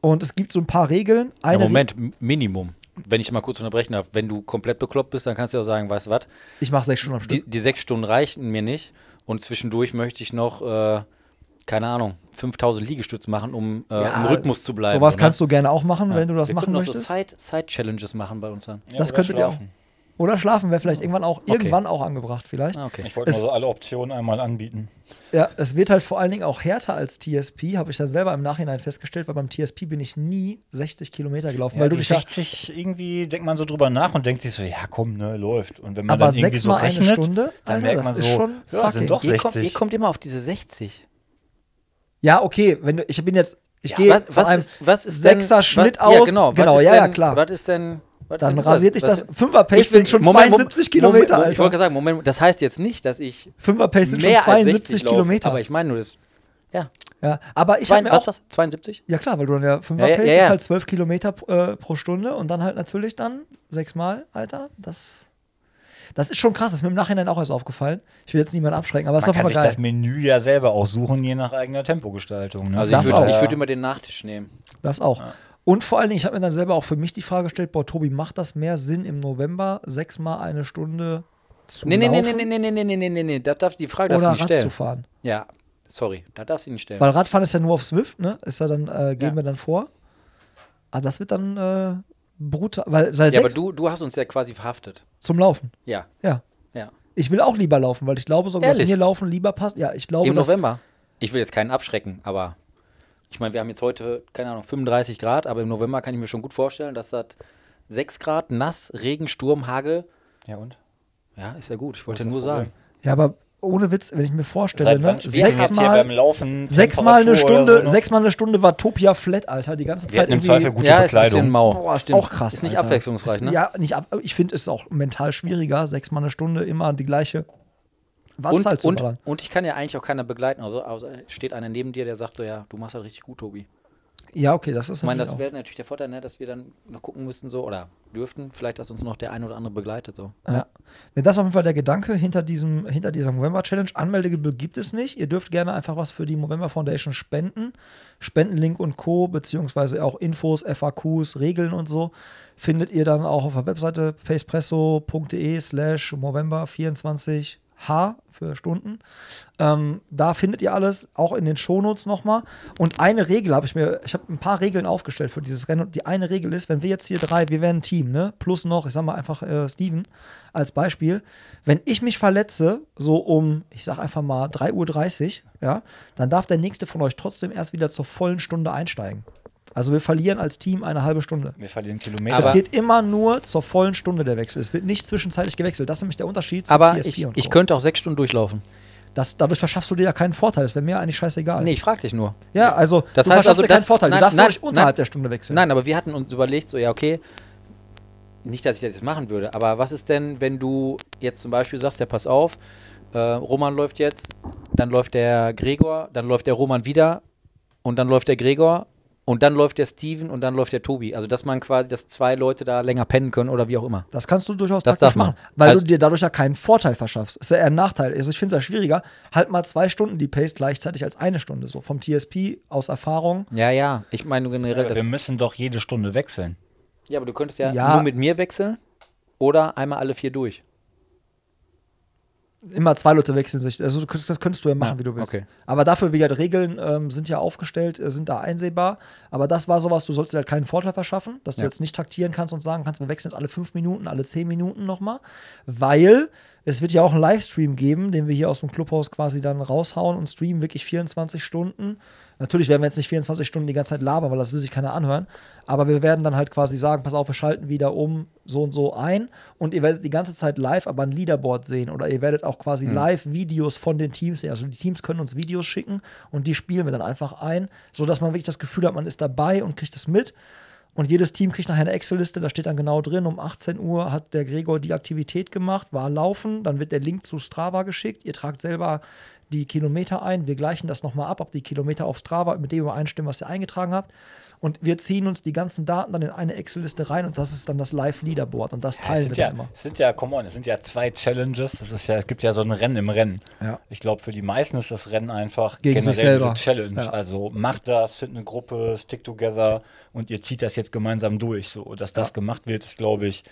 Und es gibt so ein paar Regeln. Ja, Eine Re- Moment, M- Minimum. Wenn ich mal kurz unterbrechen darf, wenn du komplett bekloppt bist, dann kannst du ja auch sagen, weißt du was, Ich mache sechs Stunden am Stück. die, die sechs Stunden reichen mir nicht und zwischendurch möchte ich noch, äh, keine Ahnung, 5000 Liegestütze machen, um äh, Ja, im Rhythmus zu bleiben. Sowas oder? kannst du gerne auch machen, wenn du das Wir machen möchtest. So Side- Side-Challenges machen bei uns dann. Ja, Das könntet ihr auch. Oder schlafen wäre vielleicht irgendwann auch, irgendwann auch angebracht, vielleicht. Ah, okay. Ich wollte mal so alle Optionen einmal anbieten. Ja, es wird halt vor allen Dingen auch härter als TSP, habe ich dann selber im Nachhinein festgestellt, weil beim TSP bin ich nie 60 Kilometer gelaufen, weil du die dich ja, 60 irgendwie denkt man so drüber nach und denkt sich so, ja komm, ne, läuft. Und wenn man aber dann irgendwie so sechsmal eine rechnet, Stunde, dann Alter, merkt das man ist so, schon ja, fucking. sind doch Ihr kommt, 60. ihr kommt immer auf diese 60. Ja, okay, wenn du, ich bin jetzt, ich Ja, gehe was, von was, einem ist, was ist Sechser denn, Schnitt was, aus. Ja, genau, Genau, ja, ja, denn, klar. Was ist denn. Was dann rasiert dich das. Ich will- sind schon Moment, 72 Moment, Kilometer, Moment, Ich wollte Alter. gerade sagen, Moment, das heißt jetzt nicht, dass ich Fünfer-Pace sind schon mehr als 72 60 laufe, Kilometer. Aber ich meine nur das. Ja, ja, aber ich Zwei, habe mir was auch, sagst du? 72? ja klar, weil du dann ja Fünfer-Pace Ja, ja, ja, ist halt 12 Kilometer pro- äh, pro Stunde und dann halt natürlich dann sechsmal, Alter, das, das ist schon krass, das ist mir im Nachhinein auch erst aufgefallen. Ich will jetzt niemanden abschrecken, aber es ist man auf kann jeden sich Fall das geil. Menü ja selber aussuchen, je nach eigener Tempogestaltung. Ne? Also Das ich auch. würde ich würd immer den Nachtisch nehmen. Das auch. Und vor allen Dingen, ich habe mir dann selber auch für mich die Frage gestellt, boah, Tobi, macht das mehr Sinn im November sechsmal eine Stunde zu Nee, nee, nee, laufen nee, nee, nee, nee, nee, nee, nee, nee, das darf die Frage darfst du oder nicht Rad zu fahren? Ja, sorry, da darfst du nicht stellen. Weil Radfahren ist ja nur auf Swift, ne? Ist ja dann, äh, gehen Ja. wir dann vor. Aber das wird dann äh, brutal, weil, weil ja, aber du, du hast uns ja quasi verhaftet. zum Laufen. Ja, Ja. ja. Ich will auch lieber laufen, weil ich glaube sogar, dass mir Laufen lieber passt. Ja, ich glaube, Im November. Ich will jetzt keinen abschrecken, aber ich meine, wir haben jetzt heute, keine Ahnung, 35 Grad, aber im November kann ich mir schon gut vorstellen, dass das 6 Grad, nass, Regen, Sturm, Hagel. Ja, und? Ja, ist ja gut. Ich wollte ist nur sagen. Ja, aber ohne Witz, wenn ich mir vorstelle, ne? Sechsmal, beim Laufen sechsmal eine Stunde, so noch? sechsmal eine Stunde war Topia flat, Alter. Die ganze Wir Zeit hatten im. Zweifel gute ja, ist Bekleidung. mau. Boah, ist Stimmt. auch krass. Ist nicht Alter. abwechslungsreich, ist, ne? Ja, nicht ab, ich finde, es ist auch mental schwieriger, sechsmal eine Stunde immer die gleiche Wattzahl Und, zu und, ballern. und ich kann ja eigentlich auch keiner begleiten. Also, also steht einer neben dir, der sagt so, ja, du machst halt richtig gut, Tobi. Ja, okay, das ist Ich meine, das wäre natürlich der Vorteil, ne, dass wir dann noch gucken müssten, so, oder dürften, vielleicht, dass uns noch der eine oder andere begleitet. So. Ja. Ne, Das ist auf jeden Fall der Gedanke hinter, diesem, hinter dieser Movember-Challenge. Anmeldegebühr gibt es nicht. Ihr dürft gerne einfach was für die Movember Foundation spenden. Spendenlink und Co., beziehungsweise auch Infos, FAQs, Regeln und so, findet ihr dann auch auf der Webseite pacepresso.de slash Movember24 H für Stunden. Ähm, da findet ihr alles, auch in den Shownotes nochmal. Und eine Regel habe ich mir, ich habe ein paar Regeln aufgestellt für dieses Rennen. Und die eine Regel ist, wenn wir jetzt hier drei, wir wären ein Team, ne? Plus noch, ich sag mal einfach äh, Steven als Beispiel. Wenn ich mich verletze, so um, ich sag einfach mal 3.30 Uhr, ja, dann darf der nächste von euch trotzdem erst wieder zur vollen Stunde einsteigen. Also wir verlieren als Team eine halbe Stunde. Wir verlieren Kilometer. Es Aber- geht immer nur zur vollen Stunde der Wechsel. Es wird nicht zwischenzeitlich gewechselt. Das ist nämlich der Unterschied zu Aber TSP ich, und ich Co. könnte auch sechs Stunden durchlaufen. Das, dadurch verschaffst du dir ja keinen Vorteil. Das wäre mir eigentlich scheißegal. Nee, ich frag dich nur. Ja, also Das du heißt verschaffst also, dir keinen das- Vorteil. nein, du darfst nein, nicht unterhalb nein. der Stunde wechseln. Nein, aber wir hatten uns überlegt, so, ja, okay, nicht, dass ich das jetzt machen würde, aber was ist denn, wenn du jetzt zum Beispiel sagst, ja, pass auf, äh, Roman läuft jetzt, dann läuft der Gregor, dann läuft der Roman wieder und dann läuft der Gregor und dann läuft der Steven und dann läuft der Tobi. Also dass man quasi, dass zwei Leute da länger pennen können oder wie auch immer. Das kannst du durchaus Das taktisch darf man. machen, weil Also- du dir dadurch ja keinen Vorteil verschaffst. Ist ja eher ein Nachteil. Also ich finde es ja schwieriger. Halt mal zwei Stunden die Pace gleichzeitig als eine Stunde so. Vom TSP aus Erfahrung. Ja, ja. Ich meine generell, Aber das, wir müssen doch jede Stunde wechseln. ja, aber du könntest ja, Ja. nur mit mir wechseln oder einmal alle vier durch. Immer zwei Leute wechseln sich. Also du das könntest du ja machen, Ja, wie du willst. okay. Aber dafür, wie gesagt, Regeln ähm, sind ja aufgestellt, äh, sind da einsehbar. Aber das war sowas, du sollst dir halt keinen Vorteil verschaffen, dass du Ja. jetzt nicht taktieren kannst und sagen kannst, wir wechseln jetzt alle fünf Minuten, alle zehn Minuten nochmal. Weil es wird ja auch einen Livestream geben, den wir hier aus dem Clubhaus quasi dann raushauen und streamen wirklich 24 Stunden. Natürlich werden wir jetzt nicht 24 Stunden die ganze Zeit labern, weil das will sich keiner anhören. Aber wir werden dann halt quasi sagen, pass auf, wir schalten wieder um so und so ein. Und ihr werdet die ganze Zeit live aber ein Leaderboard sehen. Oder ihr werdet auch quasi live Videos von den Teams sehen. Also die Teams können uns Videos schicken und die spielen wir dann einfach ein, sodass man wirklich das Gefühl hat, man ist dabei und kriegt es mit. Und jedes Team kriegt nachher eine Excel-Liste, da steht dann genau drin, um 18 Uhr hat der Gregor die Aktivität gemacht, war laufen, dann wird der Link zu Strava geschickt, ihr tragt selber die Kilometer ein, wir gleichen das nochmal ab, ob die Kilometer auf Strava mit dem übereinstimmen, was ihr eingetragen habt. Und wir ziehen uns die ganzen Daten dann in eine Excel-Liste rein und das ist dann das Live-Leaderboard und das Ja, teilen wir ja, immer. es sind ja, come on, es sind ja zwei Challenges. Es, ist ja, es gibt ja so ein Rennen im Rennen. Ja. Ich glaube, für die meisten ist das Rennen einfach Gegen sich generell selber. diese Challenge. Ja. Also macht das, findet eine Gruppe, stick together und ihr zieht das jetzt gemeinsam durch. So, dass das gemacht wird, ist, glaube ich,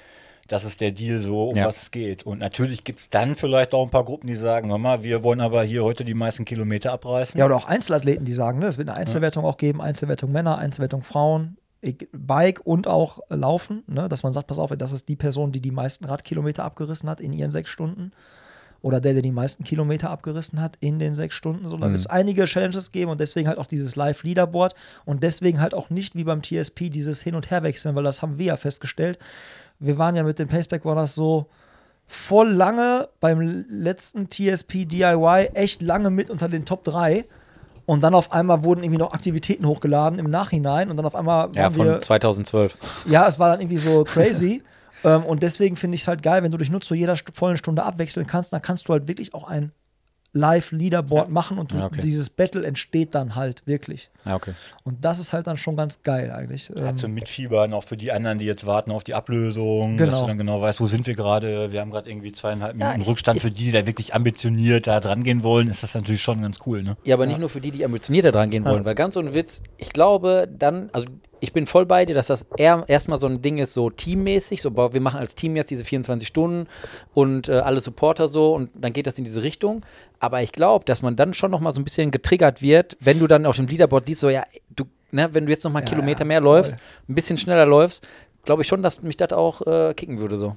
das ist der Deal so, um Ja. was es geht. Und natürlich gibt es dann vielleicht auch ein paar Gruppen, die sagen, hör mal, wir wollen aber hier heute die meisten Kilometer abreißen. Ja, oder auch Einzelathleten, die sagen, ne, es wird eine Einzelwertung auch geben, Einzelwertung Männer, Einzelwertung Frauen, Bike und auch Laufen, ne, dass man sagt, pass auf, das ist die Person, die die meisten Radkilometer abgerissen hat in ihren sechs Stunden. Oder der, der die meisten Kilometer abgerissen hat in den sechs Stunden. So, da wird es einige Challenges geben und deswegen halt auch dieses Live-Leaderboard und deswegen halt auch nicht wie beim TSP dieses Hin- und Herwechseln, weil das haben wir ja festgestellt. Wir waren ja mit dem Paceback, das so, voll lange beim letzten TSP DIY echt lange mit unter den Top 3. Und dann auf einmal wurden irgendwie noch Aktivitäten hochgeladen im Nachhinein. Und dann auf einmal Ja, waren von wir. 2012. Ja, es war dann irgendwie so crazy. ähm, und deswegen finde ich es halt geil, wenn du dich nur zu jeder vollen Stunde abwechseln kannst, dann kannst du halt wirklich auch ein Live-Leaderboard machen und Ja, okay. dieses Battle entsteht dann halt wirklich. Ja, okay. Und das ist halt dann schon ganz geil eigentlich. Ähm, Dazu mitfiebern, auch für die anderen, die jetzt warten auf die Ablösung, Genau. dass du dann genau weißt, wo sind wir gerade. Wir haben gerade irgendwie zweieinhalb Ja, Minuten ich- Rückstand. für die, die da wirklich ambitioniert da dran gehen wollen, ist das natürlich schon ganz cool. Ne? Ja, aber nicht nur für die, die ambitionierter dran gehen wollen, weil ganz ohne Witz, ich glaube dann, also ich bin voll bei dir, dass das eher erstmal so ein Ding ist, so teammäßig, so wir machen als Team jetzt diese 24 Stunden und äh, alle Supporter so und dann geht das in diese Richtung. Aber ich glaube, dass man dann schon noch mal so ein bisschen getriggert wird, wenn du dann auf dem Leaderboard siehst, so ja, du, ne, wenn du jetzt noch mal einen Ja, Kilometer ja, mehr voll. läufst, ein bisschen schneller läufst, glaube ich schon, dass mich das auch äh, kicken würde so.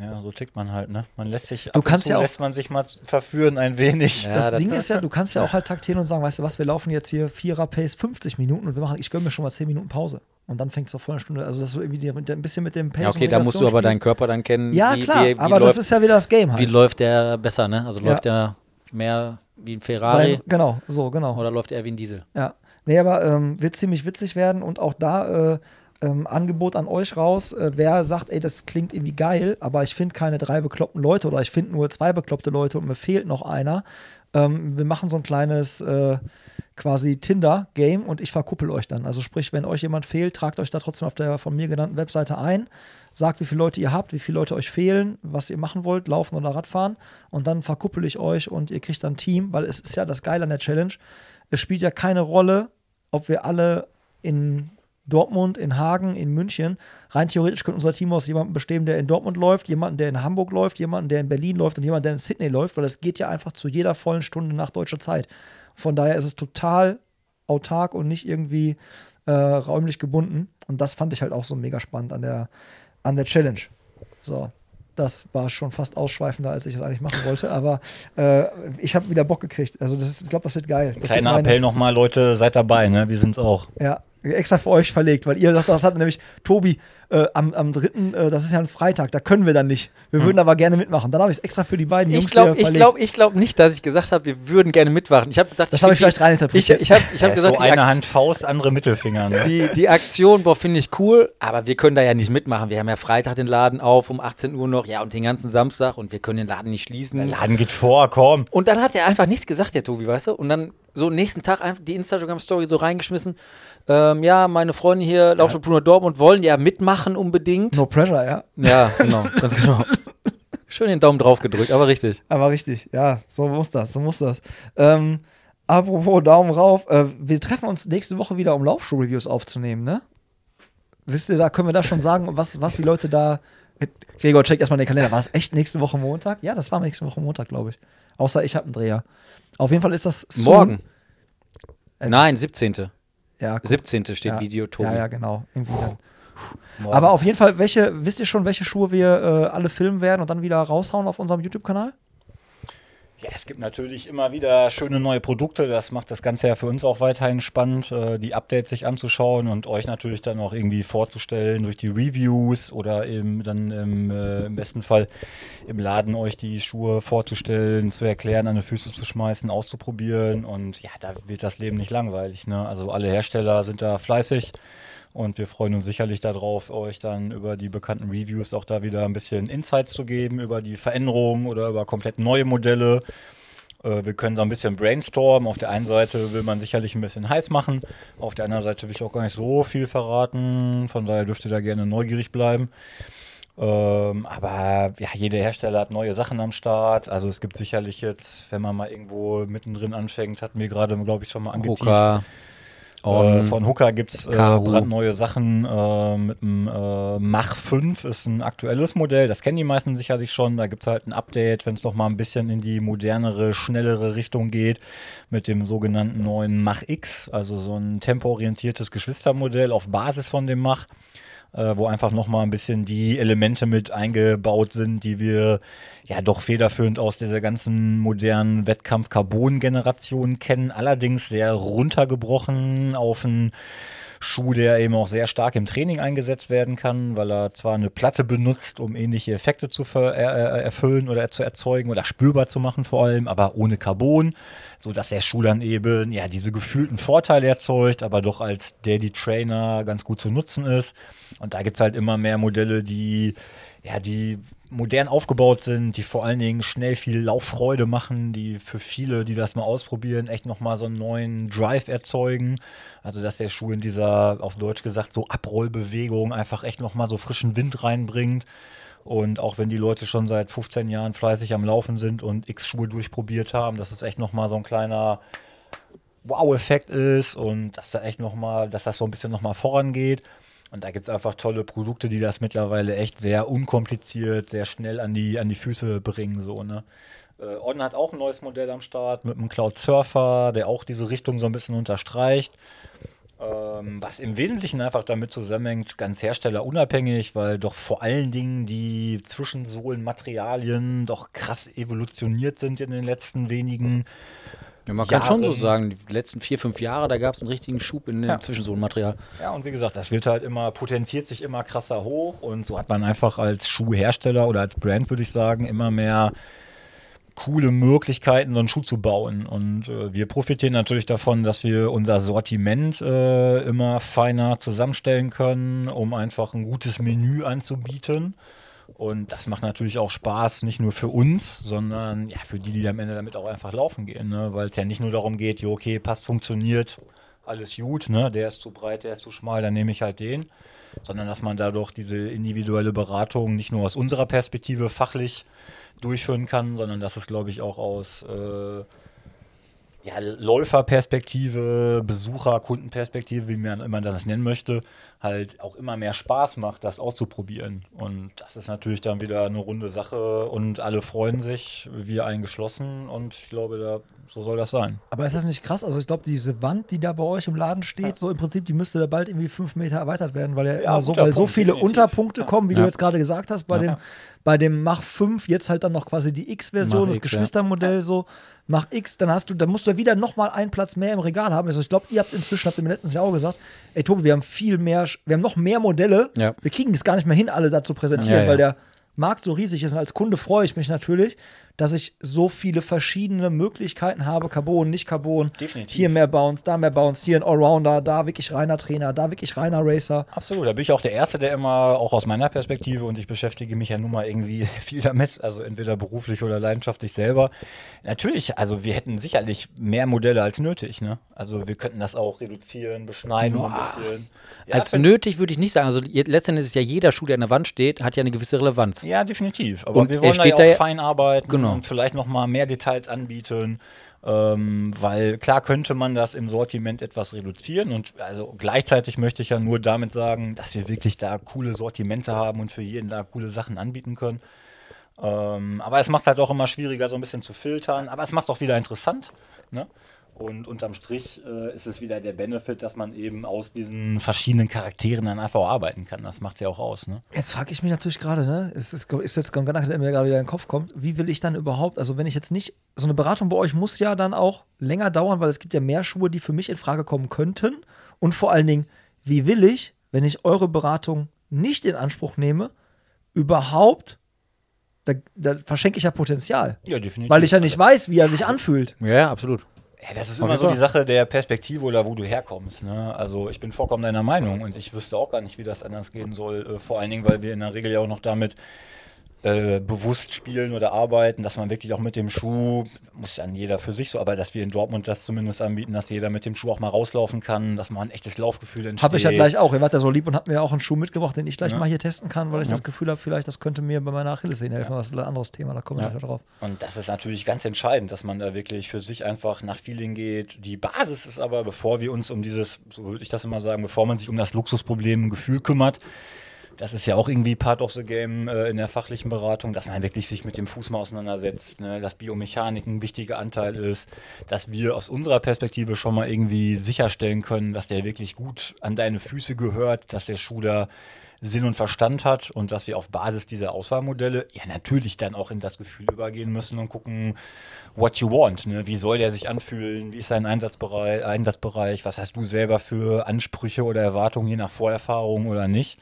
Ja. So tickt man halt. Ne? Man lässt sich, Du ab kannst und zu ja auch- lässt man sich mal verführen ein wenig. Ja, das das Ding ist- ist ja, du kannst ja auch halt taktieren und sagen, weißt du was, wir laufen jetzt hier Vierer-Pace 50 Minuten und wir machen, ich gönne mir schon mal 10 Minuten Pause. Und dann fängt es zur vollen Stunde. Also, dass du irgendwie die, ein bisschen mit dem Pace Ja, okay, da musst du aber deinen Regulation Körper dann kennen. spielst. Ja, wie, klar, wie, wie aber läuft, das ist ja wieder das Game Wie halt. läuft der besser, ne? Also Ja. läuft der mehr wie ein Ferrari Sein, genau, so, genau. oder läuft er wie ein Diesel? Ja. Nee, aber ähm, wird ziemlich witzig werden und auch da äh, ähm, Angebot an euch raus. Äh, wer sagt, ey, das klingt irgendwie geil, aber ich finde keine drei bekloppten Leute oder ich finde nur zwei bekloppte Leute und mir fehlt noch einer. Ähm, wir machen so ein kleines äh, quasi Tinder-Game und ich verkuppel euch dann. Also sprich, wenn euch jemand fehlt, tragt euch da trotzdem auf der von mir genannten Webseite ein, sagt, wie viele Leute ihr habt, wie viele Leute euch fehlen, was ihr machen wollt, laufen oder Radfahren und dann verkuppel ich euch und ihr kriegt dann ein Team, weil es ist ja das Geile an der Challenge. Es spielt ja keine Rolle, ob wir alle in Dortmund, in Hagen, in München, rein theoretisch könnte unser Team aus jemandem bestehen, der in Dortmund läuft, jemanden, der in Hamburg läuft, jemanden, der in Berlin läuft und jemanden, der in Sydney läuft, weil es geht ja einfach zu jeder vollen Stunde nach deutscher Zeit. Von daher ist es total autark und nicht irgendwie äh, räumlich gebunden. Und das fand ich halt auch so mega spannend an der, an der Challenge. So, das war schon fast ausschweifender, als ich es eigentlich machen wollte. Aber äh, ich habe wieder Bock gekriegt. Also das ist, ich glaube, das wird geil. Das Kleiner meine- Appell nochmal, Leute, seid dabei, ne? Wir sind's auch. ja, extra für euch verlegt, weil ihr sagt, das hat nämlich, Tobi, äh, am, am 3., äh, das ist ja ein Freitag, da können wir dann nicht. Wir würden aber gerne mitmachen. Dann habe ich es extra für die beiden Jungs Ich glaube hier ich verlegt. glaub, ich glaub nicht, dass ich gesagt habe, wir würden gerne mitmachen. Ich habe gesagt, Das habe ich vielleicht reininterpretiert. Ich, ich habe ich hab Ja, gesagt, so eine Hand Faust, andere Mittelfinger. Ne? die, die Aktion, boah, finde ich cool, aber wir können da ja nicht mitmachen. Wir haben ja Freitag den Laden auf um 18 Uhr noch, ja, und den ganzen Samstag und wir können den Laden nicht schließen. Der Laden geht vor, komm. Und dann hat er einfach nichts gesagt, der Tobi, weißt du? Und dann so nächsten Tag einfach die Instagram-Story so reingeschmissen. Ähm, ja, meine Freunde hier, Laufschule Bruno Dortmund, wollen ja mitmachen unbedingt. No pressure, ja. Ja, genau, ganz genau. Schön den Daumen drauf gedrückt, aber richtig. Aber richtig, ja, so muss das, so muss das. Ähm, apropos Daumen rauf, äh, wir treffen uns nächste Woche wieder, um Laufschuh-Reviews aufzunehmen, ne? Wisst ihr, da können wir da schon sagen, was, was die Leute da. Gregor, check erstmal den Kalender. War das echt nächste Woche Montag? Ja, das war nächste Woche Montag, glaube ich. Außer ich habe einen Dreher. Auf jeden Fall ist das soon. Morgen. Äh, Nein, 17. Ja, guck. 17. steht ja, Video, Tobi. Ja, ja, genau. Irgendwie dann. Morgen. Aber auf jeden Fall, welche, wisst ihr schon, welche Schuhe wir äh, alle filmen werden und dann wieder raushauen auf unserem YouTube-Kanal? Ja, es gibt natürlich immer wieder schöne neue Produkte. Das macht das Ganze ja für uns auch weiterhin spannend, äh, die Updates sich anzuschauen und euch natürlich dann auch irgendwie vorzustellen durch die Reviews oder eben dann im, äh, im besten Fall im Laden euch die Schuhe vorzustellen, zu erklären, an die Füße zu schmeißen, auszuprobieren. Und ja, da wird das Leben nicht langweilig. Ne? Also alle Hersteller sind da fleißig. Und wir freuen uns sicherlich darauf, euch dann über die bekannten Reviews auch da wieder ein bisschen Insights zu geben, über die Veränderungen oder über komplett neue Modelle. Äh, Wir können so ein bisschen brainstormen. Auf der einen Seite will man sicherlich ein bisschen heiß machen, auf der anderen Seite will ich auch gar nicht so viel verraten. Von daher dürft ihr da gerne neugierig bleiben. Ähm, aber ja, jeder Hersteller hat neue Sachen am Start. Also es gibt sicherlich jetzt, wenn man mal irgendwo mittendrin anfängt, hatten wir gerade, glaube ich, schon mal angeteased. Äh, On. von Hooker gibt es äh, brandneue Sachen äh, mit dem äh, Mach 5, ist ein aktuelles Modell, das kennen die meisten sicherlich schon. Da gibt es halt ein Update, wenn es noch mal ein bisschen in die modernere, schnellere Richtung geht, mit dem sogenannten neuen Mach X, also so ein tempoorientiertes Geschwistermodell auf Basis von dem Mach äh, wo einfach nochmal ein bisschen die Elemente mit eingebaut sind, die wir ja doch federführend aus dieser ganzen modernen Wettkampf-Carbon-Generation kennen. Allerdings sehr runtergebrochen auf einen Schuh, der eben auch sehr stark im Training eingesetzt werden kann, weil er zwar eine Platte benutzt, um ähnliche Effekte zu er er- erfüllen oder zu erzeugen oder spürbar zu machen vor allem, aber ohne Carbon, so dass der Schuh dann eben ja diese gefühlten Vorteile erzeugt, aber doch als Daily Trainer ganz gut zu nutzen ist. Und da gibt es halt immer mehr Modelle, die ja, die modern aufgebaut sind, die vor allen Dingen schnell viel Lauffreude machen, die für viele, die das mal ausprobieren, echt nochmal so einen neuen Drive erzeugen. Also, dass der Schuh in dieser, auf Deutsch gesagt, so Abrollbewegung einfach echt nochmal so frischen Wind reinbringt. Und auch wenn die Leute schon seit 15 Jahren fleißig am Laufen sind und x Schuhe durchprobiert haben, dass es echt nochmal so ein kleiner Wow-Effekt ist und dass da echt nochmal, dass das so ein bisschen nochmal vorangeht. Und da gibt es einfach tolle Produkte, die das mittlerweile echt sehr unkompliziert, sehr schnell an die, an die Füße bringen. So, ne? Äh, On hat auch ein neues Modell am Start mit einem Cloud Surfer, der auch diese Richtung so ein bisschen unterstreicht. Ähm, was im Wesentlichen einfach damit zusammenhängt, ganz herstellerunabhängig, weil doch vor allen Dingen die Zwischensohlenmaterialien doch krass evolutioniert sind in den letzten wenigen Ja, man kann schon so sagen, die letzten vier, fünf Jahre, da gab es einen richtigen Schub in dem Ja. Zwischensohnenmaterial. Ja, und wie gesagt, das wird halt immer, potenziert sich immer krasser hoch und so hat man einfach als Schuhhersteller oder als Brand, würde ich sagen, immer mehr coole Möglichkeiten, so einen Schuh zu bauen. Und äh, wir profitieren natürlich davon, dass wir unser Sortiment äh, immer feiner zusammenstellen können, um einfach ein gutes Menü anzubieten. Und das macht natürlich auch Spaß, nicht nur für uns, sondern ja, für die, die am Ende damit auch einfach laufen gehen. Ne? Weil es ja nicht nur darum geht, jo, okay, passt, funktioniert, alles gut, ne? der ist zu breit, der ist zu schmal, dann nehme ich halt den. Sondern dass man dadurch diese individuelle Beratung nicht nur aus unserer Perspektive fachlich durchführen kann, sondern dass es, glaube ich, auch aus äh, ja, Läuferperspektive, Besucher, Kundenperspektive, wie man immer das nennen möchte, halt auch immer mehr Spaß macht, das auszuprobieren. Und das ist natürlich dann wieder eine runde Sache und alle freuen sich, wir eingeschlossen. Und ich glaube, da so soll das sein. Aber ist das nicht krass? Also ich glaube, diese Wand, die da bei euch im Laden steht, so im Prinzip, die müsste da bald irgendwie fünf Meter erweitert werden, weil ja, Ja, so, weil so viele definitiv. Unterpunkte kommen, wie du Ja. jetzt gerade gesagt hast, bei, dem, bei dem Mach 5, jetzt halt dann noch quasi die X-Version, Mach das X, ja. Geschwistermodell so, Mach X, dann hast du, dann musst du ja wieder nochmal einen Platz mehr im Regal haben. Also ich glaube, ihr habt inzwischen, habt ihr mir letztens ja auch gesagt, ey Tobi, wir haben viel mehr, wir haben noch mehr Modelle, Ja. wir kriegen es gar nicht mehr hin, alle da zu präsentieren, Ja, ja. weil der Markt so riesig ist und als Kunde freue ich mich natürlich, dass ich so viele verschiedene Möglichkeiten habe, Carbon, nicht Carbon, Definitiv. hier mehr Bounce, da mehr Bounce, hier ein Allrounder, da wirklich reiner Trainer, da wirklich reiner Racer. Absolut, da bin ich auch der Erste, der immer, auch aus meiner Perspektive, und ich beschäftige mich ja nun mal irgendwie viel damit, also entweder beruflich oder leidenschaftlich selber. Natürlich, also wir hätten sicherlich mehr Modelle als nötig, ne? Also wir könnten das auch reduzieren, beschneiden noch ein bisschen. Ja, Als nötig würde ich nicht sagen. Also letztendlich ist ja jeder Schuh, der an der Wand steht, hat ja eine gewisse Relevanz. Ja, definitiv. Aber Und wir wollen da ja da auch ja- fein arbeiten Genau. Und vielleicht noch mal mehr Details anbieten. Ähm, weil klar könnte man das im Sortiment etwas reduzieren und also gleichzeitig möchte ich ja nur damit sagen, dass wir wirklich da coole Sortimente haben und für jeden da coole Sachen anbieten können. Ähm, aber es macht es halt auch immer schwieriger, so ein bisschen zu filtern. Aber es macht es auch wieder interessant. Ne? Und unterm Strich äh, ist es wieder der Benefit, dass man eben aus diesen verschiedenen Charakteren dann einfach auch arbeiten kann. Das macht es ja auch aus. Ne? Jetzt frage ich mich natürlich gerade, ne? Es ist, ist jetzt ein Gedanke, der mir gerade wieder in den Kopf kommt. Wie will ich dann überhaupt, also wenn ich jetzt nicht, so eine Beratung bei euch muss ja dann auch länger dauern, weil es gibt ja mehr Schuhe, die für mich in Frage kommen könnten. Und vor allen Dingen, wie will ich, wenn ich eure Beratung nicht in Anspruch nehme, überhaupt, da, da verschenke ich ja Potenzial. Ja, definitiv. Weil ich ja nicht weiß, wie er sich anfühlt. Ja, absolut. Ja, das ist immer so die Sache der Perspektive oder wo du herkommst. Ne? Also ich bin vollkommen deiner Meinung und ich wüsste auch gar nicht, wie das anders gehen soll. Äh, vor allen Dingen, weil wir in der Regel ja auch noch damit äh, bewusst spielen oder arbeiten, dass man wirklich auch mit dem Schuh, muss dann jeder für sich so, aber dass wir in Dortmund das zumindest anbieten, dass jeder mit dem Schuh auch mal rauslaufen kann, dass man ein echtes Laufgefühl entsteht. Habe ich ja gleich auch. Ihr wart ja so lieb und habt mir auch einen Schuh mitgebracht, den ich gleich Ja. mal hier testen kann, weil ich das Gefühl habe, vielleicht das könnte mir bei meiner Achillessehne helfen. Das ist ein anderes Thema, da kommen wir Ja. drauf. Und das ist natürlich ganz entscheidend, dass man da wirklich für sich einfach nach Feeling geht. Die Basis ist aber, bevor wir uns um dieses, so würde ich das immer sagen, bevor man sich um das Luxusproblem Gefühl kümmert, das ist ja auch irgendwie Part of the Game äh, in der fachlichen Beratung, dass man wirklich sich mit dem Fuß mal auseinandersetzt, ne? dass Biomechanik ein wichtiger Anteil ist, dass wir aus unserer Perspektive schon mal irgendwie sicherstellen können, dass der wirklich gut an deine Füße gehört, dass der Schuh Sinn und Verstand hat und dass wir auf Basis dieser Auswahlmodelle ja natürlich dann auch in das Gefühl übergehen müssen und gucken, what you want. Ne? Wie soll der sich anfühlen? Wie ist sein Einsatzbereich, Einsatzbereich? Was hast du selber für Ansprüche oder Erwartungen, je nach Vorerfahrung oder nicht?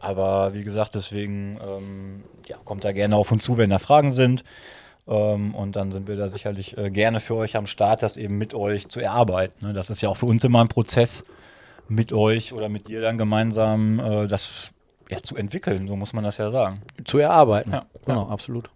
Aber wie gesagt, deswegen ähm, ja, kommt da gerne auf uns zu, wenn da Fragen sind. Ähm, und dann sind wir da sicherlich äh, gerne für euch am Start, das eben mit euch zu erarbeiten. Ne? Das ist ja auch für uns immer ein Prozess, mit euch oder mit dir dann gemeinsam äh, das ja, zu entwickeln, so muss man das ja sagen. Zu erarbeiten. Ja. Genau, absolut.